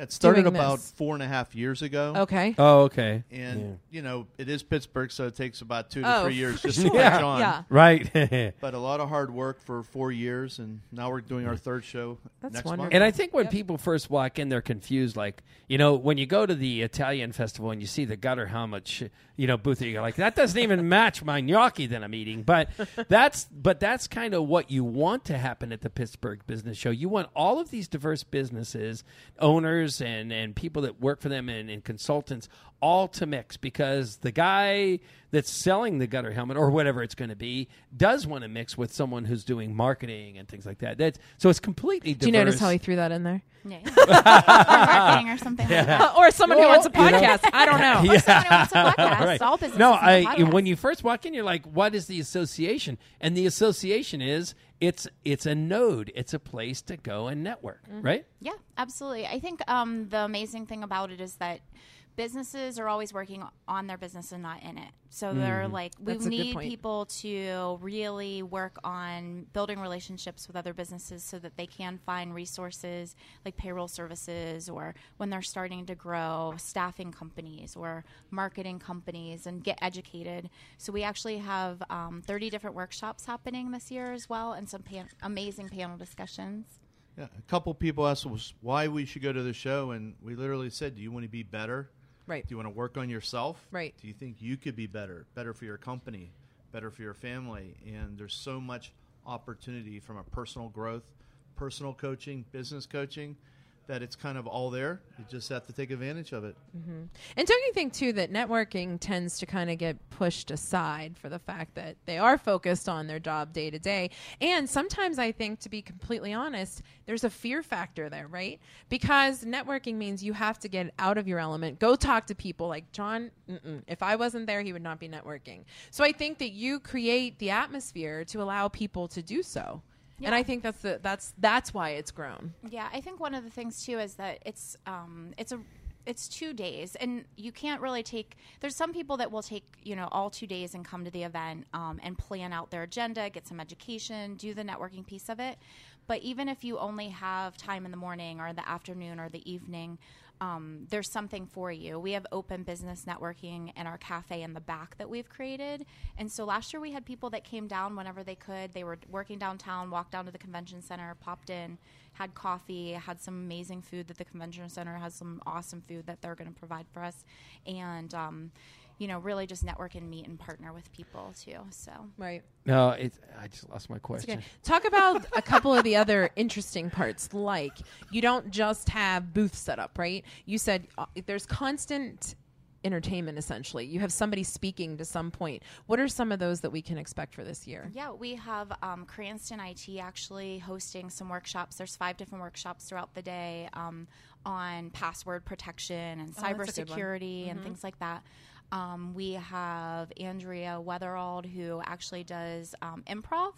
It started doing about this? four and a half years ago. Okay. Oh, okay. And Yeah. you know, it is Pittsburgh, so it takes about two to Oh, three years for just sure. to catch on. Yeah. Right. But a lot of hard work for four years, and now we're doing our third show That's next wonderful. month. And I think when Yep. people first walk in, they're confused. Like, you know, when you go to the Italian festival and you see the gutter helmet, sh- you know, booth, you're like, that doesn't even match my gnocchi that I'm eating. But that's, but that's kind of what you want to happen at the Pittsburgh Business Show. You want all of these diverse businesses, owners, and and people that work for them, and, and consultants, all to mix because the guy that's selling the gutter helmet or whatever it's going to be does want to mix with someone who's doing marketing and things like that. That's so it's completely. Different. Do you diverse. notice how he threw that in there? Yeah. or marketing or something like that. or someone who wants a you know- podcast. I don't know. Or someone who wants a podcast. Right. All businesses No, need a I podcast. when you first walk in, you're like, "What is the association?" And the association is it's it's a node. It's a place to go and network, Mm-hmm. right? Yeah, absolutely. I think um, the amazing thing about it is that businesses are always working on their business and not in it. So they're like, we That's a good need people to really work on building relationships with other businesses so that they can find resources like payroll services or when they're starting to grow, staffing companies or marketing companies and get educated. So we actually have um, 30 different workshops happening this year as well and some pan- amazing panel discussions. Yeah, a couple people asked us why we should go to the show, and we literally said, "Do you want to be better? Right. Do you want to work on yourself? Right. Do you think you could be better? Better for your company, better for your family? And there's so much opportunity from a personal growth, personal coaching, business coaching, that it's kind of all there. You just have to take advantage of it. Mm-hmm. And don't you think too that networking tends to kind of get pushed aside for the fact that they are focused on their job day to day? And sometimes I think, to be completely honest, there's a fear factor there, right? Because networking means you have to get out of your element, go talk to people. Like John, if I wasn't there, he would not be networking. So I think that you create the atmosphere to allow people to do so. And I think that's the that's that's why it's grown. Yeah, I think one of the things too is that it's um, it's a it's two days, and you can't really take. There's some people that will take you know all two days and come to the event um, and plan out their agenda, get some education, do the networking piece of it. But even if you only have time in the morning or the afternoon or the evening, um, there's something for you. We have open business networking in our cafe in the back that we've created. And so last year we had people that came down whenever they could. They were working downtown, walked down to the convention center, popped in, had coffee, had some amazing food that the convention center has some awesome food that they're going to provide for us. And, um, you know, really just network and meet and partner with people too. So, Right. No, it's. I just lost my question. okay. Talk about a couple of the other interesting parts, like you don't just have booths set up, right? You said uh, there's constant entertainment essentially. You have somebody speaking to some point. What are some of those that we can expect for this year? Yeah, we have um, Cranston IT actually hosting some workshops. There's five different workshops throughout the day um, on password protection and Oh, that's a good one. cybersecurity and things like that. Um, we have Andrea Weatherald who actually does um, improv.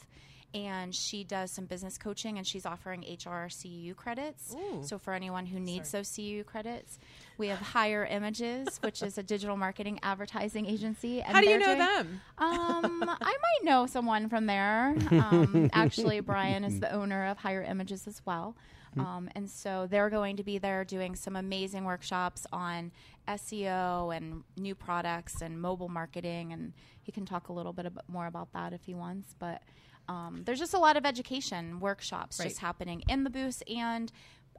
And she does some business coaching, and she's offering HR CU credits. So for anyone who needs those CU credits, we have Higher Images, which is a digital marketing advertising agency. And How do you know doing- them? um, I might know someone from there. Um, actually, Bryan is the owner of Higher Images as well. Um, and so they're going to be there doing some amazing workshops on SEO and new products and mobile marketing. And he can talk a little bit ab- more about that if he wants. But um, there's just a lot of education workshops Right. just happening in the booth and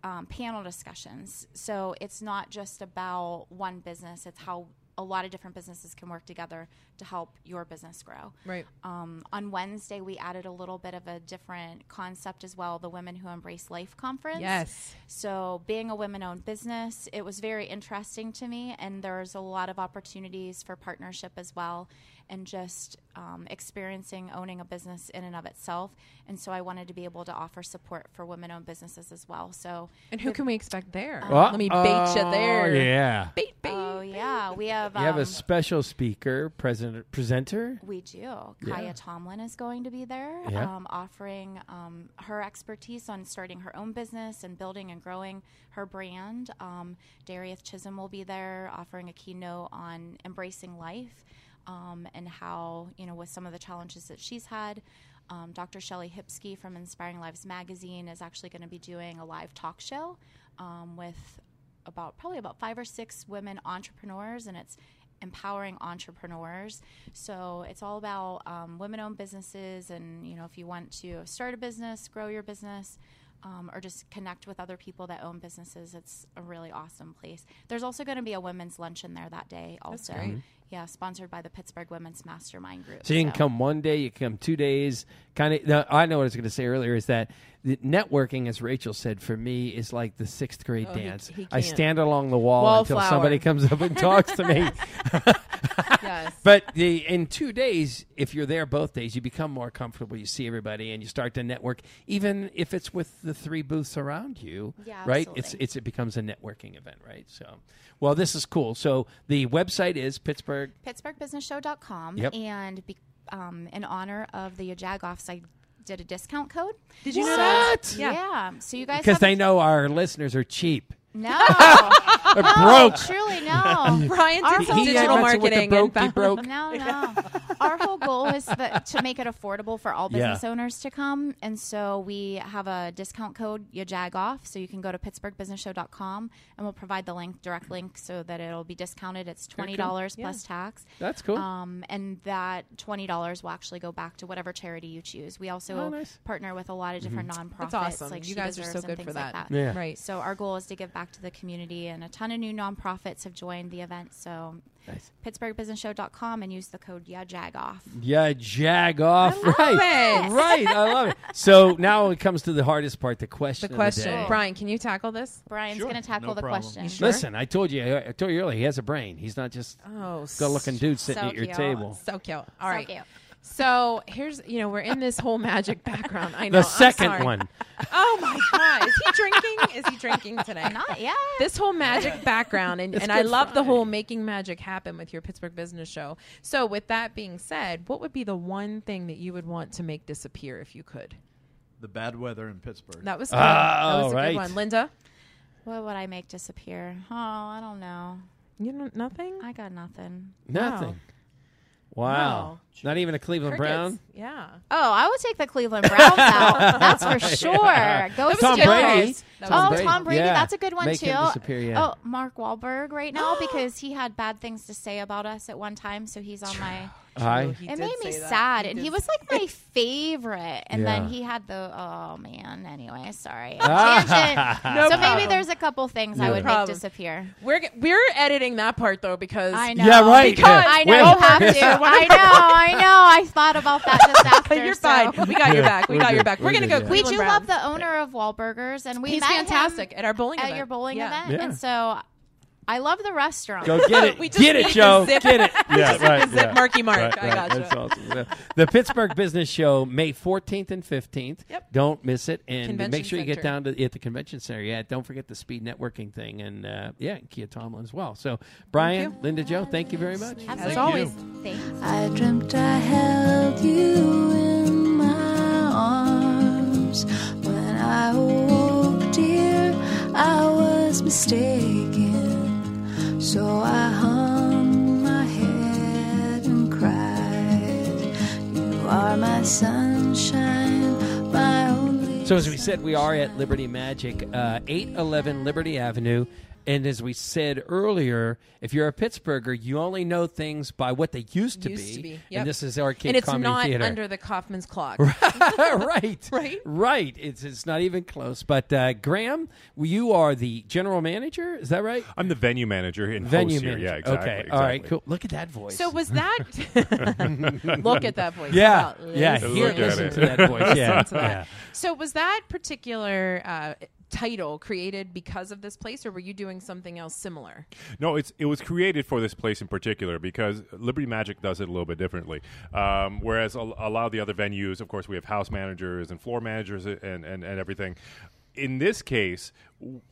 um, panel discussions. So it's not just about one business, it's how a lot of different businesses can work together to help your business grow. Right. Um, on Wednesday, we added a little bit of a different concept as well the Women Who Embrace Life conference. Yes. So, being a women owned business, it was very interesting to me, and there's a lot of opportunities for partnership as well, and just um, experiencing owning a business in and of itself. And so, I wanted to be able to offer support for women owned businesses as well. So, And who can we expect there? Well, Let me bait you oh, there. Yeah. Bait, bait. oh, yeah, we have. You have a um, special speaker, president, presenter. We do. Yeah. Kaya Tomlin is going to be there, Yeah. um, offering um, her expertise on starting her own business and building and growing her brand. Um, Darius Chisholm will be there, offering a keynote on embracing life um, and how, you know, with some of the challenges that she's had. Um, Dr. Shelley Hipsky from Inspiring Lives Magazine is actually going to be doing a live talk show um, with about probably about five or six women entrepreneurs, and it's empowering entrepreneurs. So it's all about um, women-owned businesses, and you know, if you want to start a business, grow your business. Um, or just connect with other people that own businesses. It's a really awesome place. There's also going to be a women's luncheon there that day. Also, yeah, sponsored by the Pittsburgh Women's Mastermind Group. So you can come one day, you can come two days. Kind of. I know what I was going to say earlier is that the networking, as Rachael said, for me is like the sixth grade Oh, dance. he I stand along the wall until somebody comes up and talks to me. Yes. But the, in two days, if you're there both days, you become more comfortable. You see everybody, and you start to network, even if it's with the three booths around you. Yeah, right. It's absolutely. it's it becomes a networking event, right? So, well, this is cool. So the website is Pittsburgh. PittsburghBusinessShow.com. Yep. And be, um, in honor of the Jagoffs, I did a discount code. Did you know that? Yeah. Yeah. So you guys Because have they know our listeners are cheap. No, They're no, broke. Oh, truly, no. Bryan Our did some digital goal- marketing broke, and he broke. No, no. Our whole goal is that, to make it affordable for all Yeah. business owners to come, and so we have a discount code you jag off. So you can go to PittsburghBusinessShow.com, and we'll provide the link, direct link, so that it'll be discounted. It's twenty dollars Yeah. plus tax. That's cool. Um, and that twenty dollars will actually go back to whatever charity you choose. We also Oh, nice. partner with a lot of different nonprofits. That's awesome. Like You guys are so and good things for like that. that. Yeah. Right. So our goal is to give back to the community, and a ton of new nonprofits have joined the event. So Nice. PittsburghBusinessShow.com and use the code YAJAGOFF. Yeah, jag off. I love right. it. Right. I love it. So now it comes to the hardest part, the question. The of question. day. Bryan, can you tackle this? Bryan's Sure, going to tackle no the problem. question. Sure? Listen, I told you. I told you earlier. He has a brain. He's not just Oh, good-looking dude sitting so at your cute. table. So cute. All So right. cute. So here's, you know, we're in this whole magic background. I know. The second sorry. one. Oh my God. Is he drinking? Is he drinking today? Not yet. this whole magic background and, and I Good love the whole making magic happen with your Pittsburgh business show. So with that being said, what would be the one thing that you would want to make disappear if you could? The bad weather in Pittsburgh. That was good. that was a ah, right. good one. Linda, What would I make disappear? Oh, I don't know. you know nothing? I got nothing. Nothing. Wow. Wow. Not even a Cleveland Crickets. Brown. Yeah. Oh, I would take the Cleveland Browns out. That's for sure. Go was Tom good. Brady. That oh, Brady. Tom Brady. Yeah. Oh, that's a good one Make too. him disappear, yeah. Oh, Mark Wahlberg right now because he had bad things to say about us at one time, so he's on my. Hi. It made me sad, He and did he was like my favorite. And Yeah. then he had the oh man. Anyway, sorry. Tangent. No so problem. maybe there's a couple things I Yeah. would Problem. make disappear. We're g- we're editing that part though because I know. Yeah, right. Because- I know you have to. I know. I know. I thought about that just after. You're so- fine. We got your back. We We're got your good. back. We're, We're gonna good, go. yeah. We Cleveland do Browns. love the owner of Wahlburgers, and we He's met him fantastic at our bowling at event. your bowling Yeah. event, Yeah. and so I love the restaurant. Go get it. We just get it, Joe. zip- Get it. Yeah, right. zip yeah. Marky Mark. Right, I right. gotcha. That's awesome. Yeah. The Pittsburgh Business Show, May 14th and 15th. Yep. Don't miss it. And Convention make sure you get down to at the convention center. Yeah, don't forget the speed networking thing. And uh, yeah, Kia Tomlin as well. So, Bryan. Linda Jo, thank you very much. Absolutely. As always. Thanks. I dreamt I held you in my arms. When I woke, dear, I was mistaken. So I hung my head and cried. You are my sunshine, my only. So, as we said, we are at Liberty Magic, uh, 811 Liberty Avenue. And as we said earlier, if you're a Pittsburgher, you only know things by what they used to Used be. to be, yep. And this is Arcade and it's Comedy not Theater. under the Kaufmann's clock. right, Right? right. It's it's not even close. But uh, Graham, you are the general manager. Is that right? I'm the venue manager and Venue host here. manager. Yeah, exactly. Okay, all right, cool. Look at that voice. So was that? look at that voice. Yeah, Wow, yeah. listen. Here, listen to that voice. Yeah, Listen to that. yeah. So was that particular uh, title created because of this place, or were you doing something else similar? No, it's it was created for this place in particular because Liberty Magic does it a little bit differently. Um, whereas a, a lot of the other venues, of course, we have house managers and floor managers and and, and everything. In this case,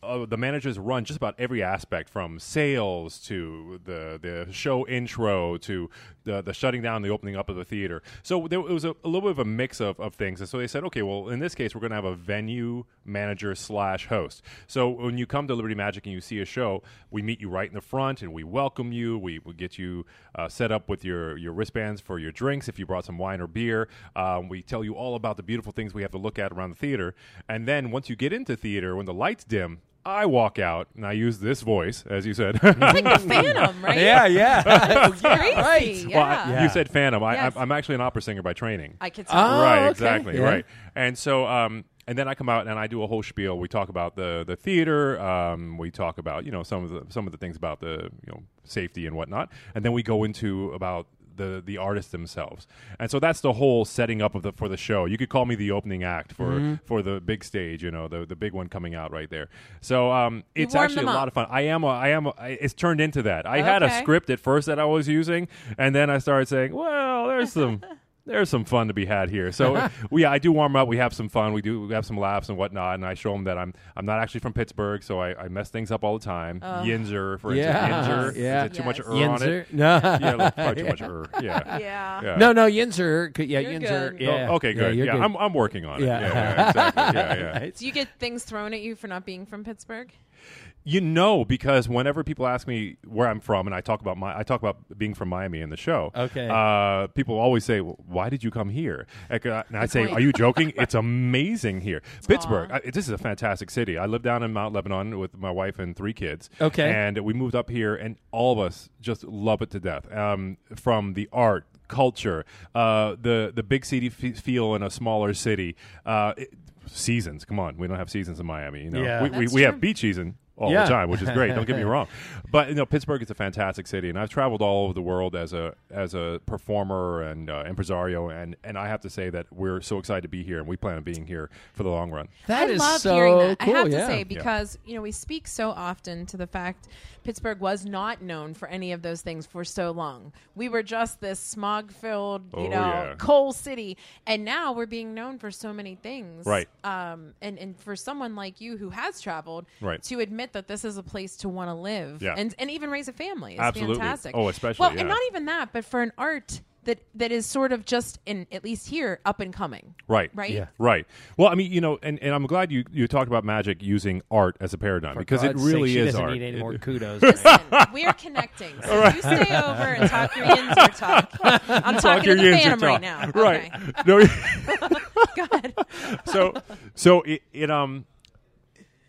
uh, the managers run just about every aspect from sales to the the show intro to the the shutting down, the opening up of the theater. So there it was a, a little bit of a mix of, of things. And so they said, okay, well, in this case, we're going to have a venue manager slash host. So when you come to Liberty Magic and you see a show, we meet you right in the front and we welcome you. We, we get you uh, set up with your, your wristbands for your drinks if you brought some wine or beer. Um, we tell you all about the beautiful things we have to look at around the theater. And then once you get into theater, when the lights dim, I walk out and I use this voice, as you said. It's like the Phantom, right? Yeah, yeah. It's crazy. right. Yeah. Well, I- you said Phantom. I, Yes. I, I'm actually an opera singer by training. I could tell. Oh, right, okay. exactly, Yeah. right. And so, um, and then I come out and I do a whole spiel. We talk about the the theater. Um, we talk about you know some of the some of the things about the you know safety and whatnot, and then we go into about the the artists themselves. And so that's the whole setting up of the for the show. You could call me the opening act for Mm-hmm. for the big stage. You know, the the big one coming out right there. So um, it's actually a lot of fun. I am a, I am a, I, it's turned into that. I had a script at first that I was using, and then I started saying, well, there's some. There's some fun to be had here. So we, I do warm up. We have some fun. We do we have some laughs and whatnot. And I show them that I'm I'm not actually from Pittsburgh, so I, I mess things up all the time. Yinzer, for Yeah. instance, Yinzer. Yeah. Is it too much Yes. er on it? No. yeah, look, probably too much er. Yeah. Yeah. Yeah. No, no, Yinzer. Yeah, You're Yinzer. good. Yeah. Oh, okay, good. you're Yeah, I'm I'm working on it. Yeah. Yeah, yeah, exactly. Yeah, yeah. Do you get things thrown at you for not being from Pittsburgh? You know, because whenever people ask me where I'm from, and I talk about my, I talk about being from Miami in the show. Okay. Uh, people always say, well, "Why did you come here?" Uh, And I say, "Are you joking? it's amazing here, Pittsburgh. I, this is a fantastic city. I live down in Mount Lebanon with my wife and three kids. Okay. and we moved up here, and all of us just love it to death. Um, from the art, culture, uh, the the big city f- feel in a smaller city. Uh, it- seasons, come on, we don't have seasons in Miami. You know, Yeah. we, we, we have beach season all Yeah. the time, which is great. Don't get me wrong, but you know Pittsburgh is a fantastic city, and I've traveled all over the world as a as a performer and uh, impresario, and and I have to say that we're so excited to be here, and we plan on being here for the long run. That I is love so hearing that. cool. I have yeah. to say because you know we speak so often to the fact Pittsburgh was not known for any of those things for so long. We were just this smog-filled, you Oh, know, yeah. coal city, and now we're being known for so many things. Right. Um, and and for someone like you who has traveled, Right. to admit that this is a place to want to live Yeah. and and even raise a family is Absolutely. fantastic. Oh, especially, well, yeah. and not even that, but for an art that that is sort of just in at least here up and coming. Right. Right? Yeah. Right. Well, I mean, you know, and, and I'm glad you, you talked about magic using art as a paradigm because it really sake, she is doesn't art. need any It- more kudos. Listen, we're connecting. So you stay over and talk your Yinzer talk. I'm Talk talking your to the Phantom right now. Right. Okay. No. Go ahead. so so it, it um.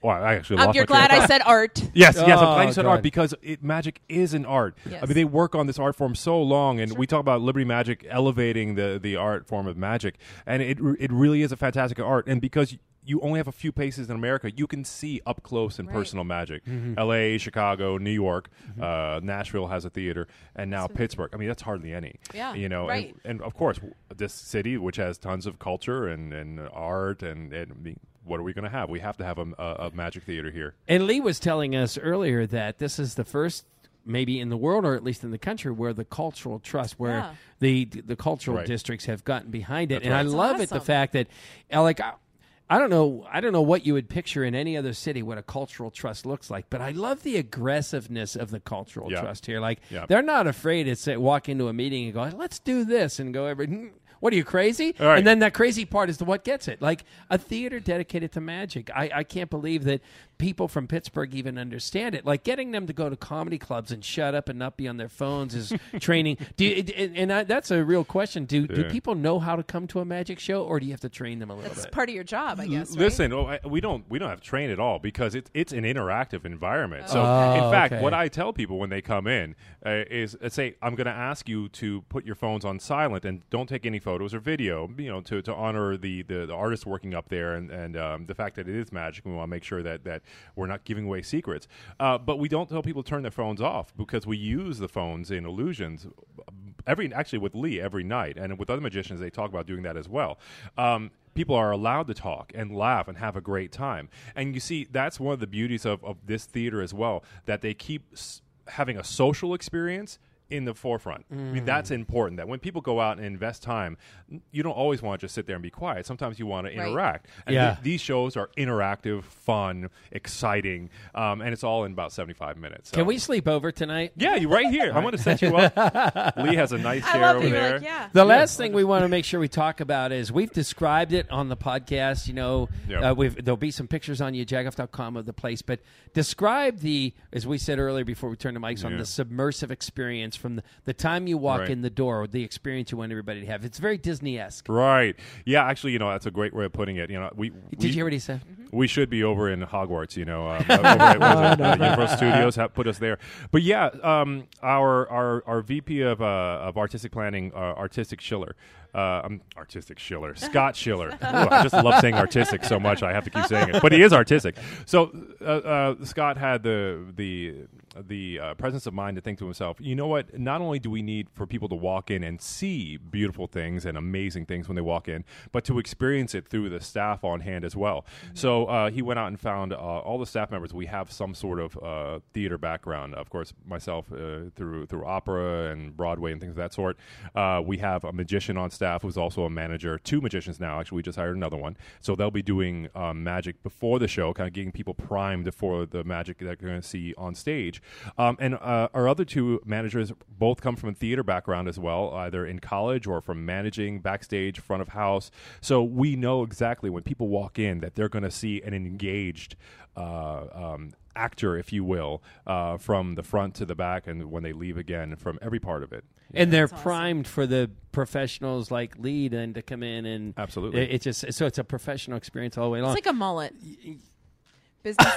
Well, I actually Um, lost you're my train of glad I said art. Yes, yes, I'm glad Oh, you said God. art because it, magic is an art. I mean, they work on this art form so long, and we talk about Liberty Magic elevating the, the art form of magic, and it it really is a fantastic art. And because you only have a few places in America, you can see up close and Right. personal magic. Mm-hmm. L.A., Chicago, New York, uh, Nashville has a theater, and now Pittsburgh. I mean, that's hardly any. Yeah, you know, right. and, and of course, this city, which has tons of culture and, and art, and, and I mean, what are we going to have? We have to have a, a, a magic theater here. And Lee was telling us earlier that this is the first, maybe in the world or at least in the country, where the cultural trust, where Yeah. the the cultural Right. districts have gotten behind it, That's and right. I That's love it the fact that, uh, like. I, I don't know. I don't know what you would picture in any other city what a cultural trust looks like, but I love the aggressiveness of the cultural Yeah. trust here. Like Yeah. they're not afraid to say, walk into a meeting and go, "Let's do this," and go every. "Hmm, What are you crazy? Right. And then that crazy part is the what gets it. Like a theater dedicated to magic. I, I can't believe that people from Pittsburgh even understand it. Like getting them to go to comedy clubs and shut up and not be on their phones is training. Do you, and and I, that's a real question. Do do people know how to come to a magic show, or do you have to train them a little That's bit? part of your job, I guess. right? Listen, oh, I- we don't we don't have to train at all because it's it's an interactive environment. So, Oh, in fact, okay. what I tell people when they come in uh, is, uh, say, I'm going to ask you to put your phones on silent and don't take any photos or video. You know, to, to honor the, the, the artist working up there and and um, the fact that it is magic. We want to make sure that that we're not giving away secrets. Uh, but we don't tell people to turn their phones off because we use the phones in illusions every actually with Lee every night, and with other magicians they talk about doing that as well. Um, people are allowed to talk and laugh and have a great time, and you see that's one of the beauties of, of this theater as well that they keep s- having a social experience in the forefront. I mean, that's important. That when people go out and invest time, you don't always want to just sit there and be quiet. Sometimes you want to Right. interact. And Yeah. th- these shows are interactive, fun, exciting, um, and it's all in about seventy-five minutes. Can we sleep over tonight? Yeah, you right here. I'm going to set you up. Lee has a nice I chair love over you're there. like, yeah. The last thing we want to make sure we talk about is we've described it on the podcast. You know, Yep. uh, we've, there'll be some pictures on yajagoff.com of the place. But describe the, as we said earlier before we turned the mics on, the submersive experience from the, the time you walk Right. in the door, the experience you want everybody to have. It's very Disney esque. Right. Yeah. Actually, you know, that's a great way of putting it. You know, we Did we- you hear what he said? We should be over in Hogwarts, you know, um, over at what is uh, Universal Studios have put us there. But yeah, um, our our our VP of uh, of artistic planning, uh, artistic Shiller, uh, um, artistic Shiller, Scott Shiller. Ooh, I just love saying artistic so much. I have to keep saying it, but he is artistic. So uh, uh, Scott had the the the uh, presence of mind to think to himself, you know what? Not only do we need for people to walk in and see beautiful things and amazing things when they walk in, but to experience it through the staff on hand as well. So uh, he went out and found uh, all the staff members. We have some sort of uh, theater background. Of course, myself uh, through through opera and Broadway and things of that sort. Uh, we have a magician on staff who's also a manager. Two magicians now. Actually, we just hired another one. So they'll be doing um, magic before the show, kind of getting people primed for the magic that they're going to see on stage. Um, and uh, our other two managers both come from a theater background as well, either in college or from managing backstage, front of house. So we know exactly when people walk in that they're going to see an engaged uh, um, actor, if you will, uh, from the front to the back, and when they leave again, from every part of it. And they're primed for the professionals like lead and to come in and Absolutely. It, it just so it's a professional experience all the way along. It's like a mullet. Business,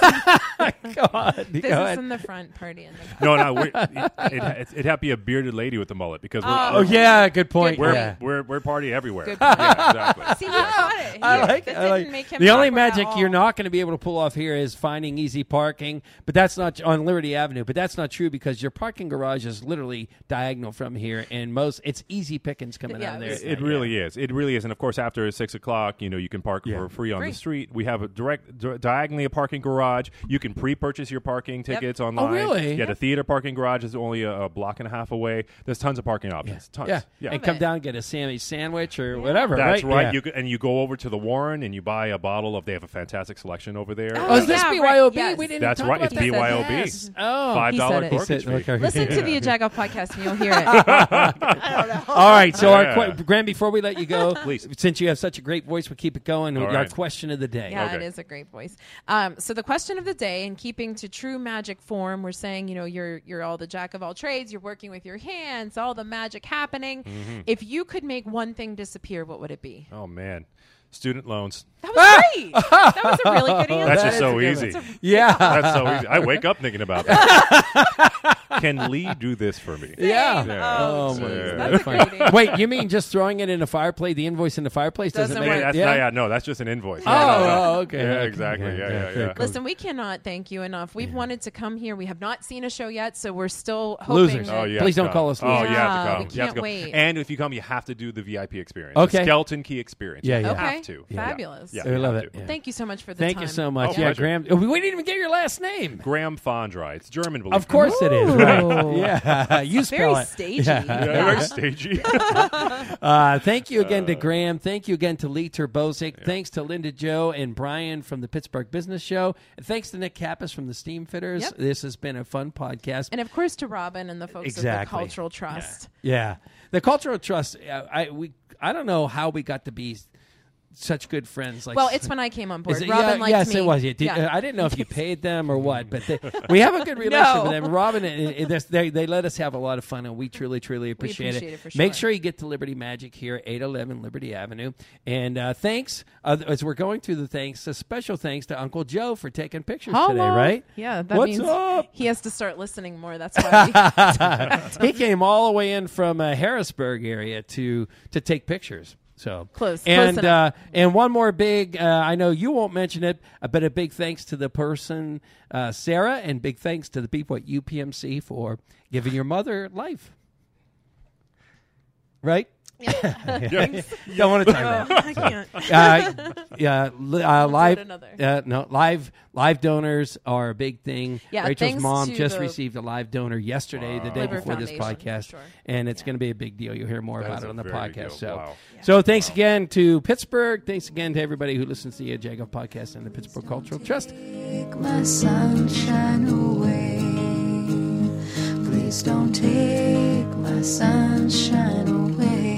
Go on, go business ahead. in the front, party in the back. No, no, we're, it, it, it'd have to be a bearded lady with the mullet because we're, Oh. Oh, yeah, good point. We're, Yeah. we're, we're party everywhere. Good yeah, exactly. See, you got it. I You- like that. I like didn't make him the only magic you're not going to be able to pull off here is finding easy parking, but that's not on Liberty Avenue. But that's not true because your parking garage is literally diagonal from here, and most it's easy pickings coming Yeah, out of it there. was- It really is. It really is. And of course, after six o'clock, you know, you can park Yeah. for free on Free. the street. We have a direct, di- diagonally a parking garage. You can pre-purchase your parking tickets online. Oh, really? Yeah. The theater parking garage is only a, a block and a half away. There's tons of parking options. Tons. Yeah, Yeah. and come down and get a Sammy sandwich or whatever. That's right. right. Yeah. You go, and you go over to the Warren and you buy a bottle of. They have a fantastic selection over there. Oh, is this yeah, BYOB? right, yes. We didn't That's talk right. about It's that. BYOB. Yes. Oh, Five He dollar said it. He corkage said- fee. okay. Listen to the Jagoff podcast and you'll hear it. All right, so our que- Graham, before we let you go, Please. since you have such a great voice, we keep it going. All Our right. question of the day. Yeah, Okay. it is a great voice. Um, so the question of the day, in keeping to true magic form, we're saying, you know, you're you're all the jack of all trades. You're working with your hands, all the magic happening. Mm-hmm. If you could make one thing disappear, what would it be? Oh man, student loans. That was great. that was a really good answer. That's just so easy. one. Yeah. That's so easy. I wake up thinking about that. Can Lee do this for me? Yeah. Yeah. Oh, So- jeez. That's a great answer. Wait, you mean just throwing it in a fireplace? The invoice in the fireplace doesn't, Doesn't make work. it. That's yeah. not, yeah, no, that's just an invoice. Oh, oh, okay. Yeah, okay. exactly. Yeah, yeah, very yeah. cool. Listen, we cannot thank you enough. We've wanted to come here. We have not seen a show yet, so we're still hoping. Losers. that- Oh, you Please don't call us Oh, losers. you have Yeah, to come. we you have can't to come. wait. And if you come, you have to do the VIP experience. Okay. The skeleton key experience. Yeah, You yeah. Okay. have to. Fabulous. Yeah, We you love have it. to. Yeah. Thank you so much for the Thank time. you so much. Oh, yeah, pleasure. Graham. We didn't even get your last name. Graham Fandrei. It's German, believe Of it or course it is. Ooh. Right. Yeah. you spell Very it. stagey. Yeah. not. Yeah, very stagey. Uh, thank you again to Graham. Thank you again to Lee Terbosic. Thanks to Linda Jo and Bryan from the Pittsburgh Business Show. And thanks to Nick Kappas from the Steam Fitters. Yep. This has been a fun podcast. And of course to Robin and the folks Exactly. of the Cultural Trust. Yeah, the cultural trust. uh, I we I don't know how we got to be such good friends. Like Well, it's when I came on board. It- Robin yeah, yes, me. it was. Yeah. Did, Yeah. uh, I didn't know if you paid them or what, but they, we have a good relationship No. with them. Robin, uh, uh, they, they let us have a lot of fun, and we truly, truly appreciate, appreciate it for Make sure. sure you get to Liberty Magic here, eight eleven Liberty Avenue. And uh, thanks uh, as we're going through the thanks. A special thanks to Uncle Joe for taking pictures today. Right? Yeah, that What's means up? he has to start listening more. That's why. he came all the way in from uh, Harrisburg area to to take pictures. So Close, close and enough. uh, and one more big. Uh, I know you won't mention it, but a big thanks to the person uh, Sarah, and big thanks to the people at UPMC for giving your mother life. Right? Don't want to talk about. Oh, I can't. Uh, yeah, li- uh, live. another. Uh, no, live. Live donors are a big thing. Yeah, Rachael's thanks mom to just the- received a live donor yesterday, the day Liver before this Foundation, podcast, sure. and it's going to be a big deal. You'll hear more That about is it a on the very big podcast. So, Wow. so thanks again to Pittsburgh. Thanks again to everybody who listens to the Jagoff podcast and the Pittsburgh Cultural Trust. Take my sunshine away. Please don't take my sunshine away.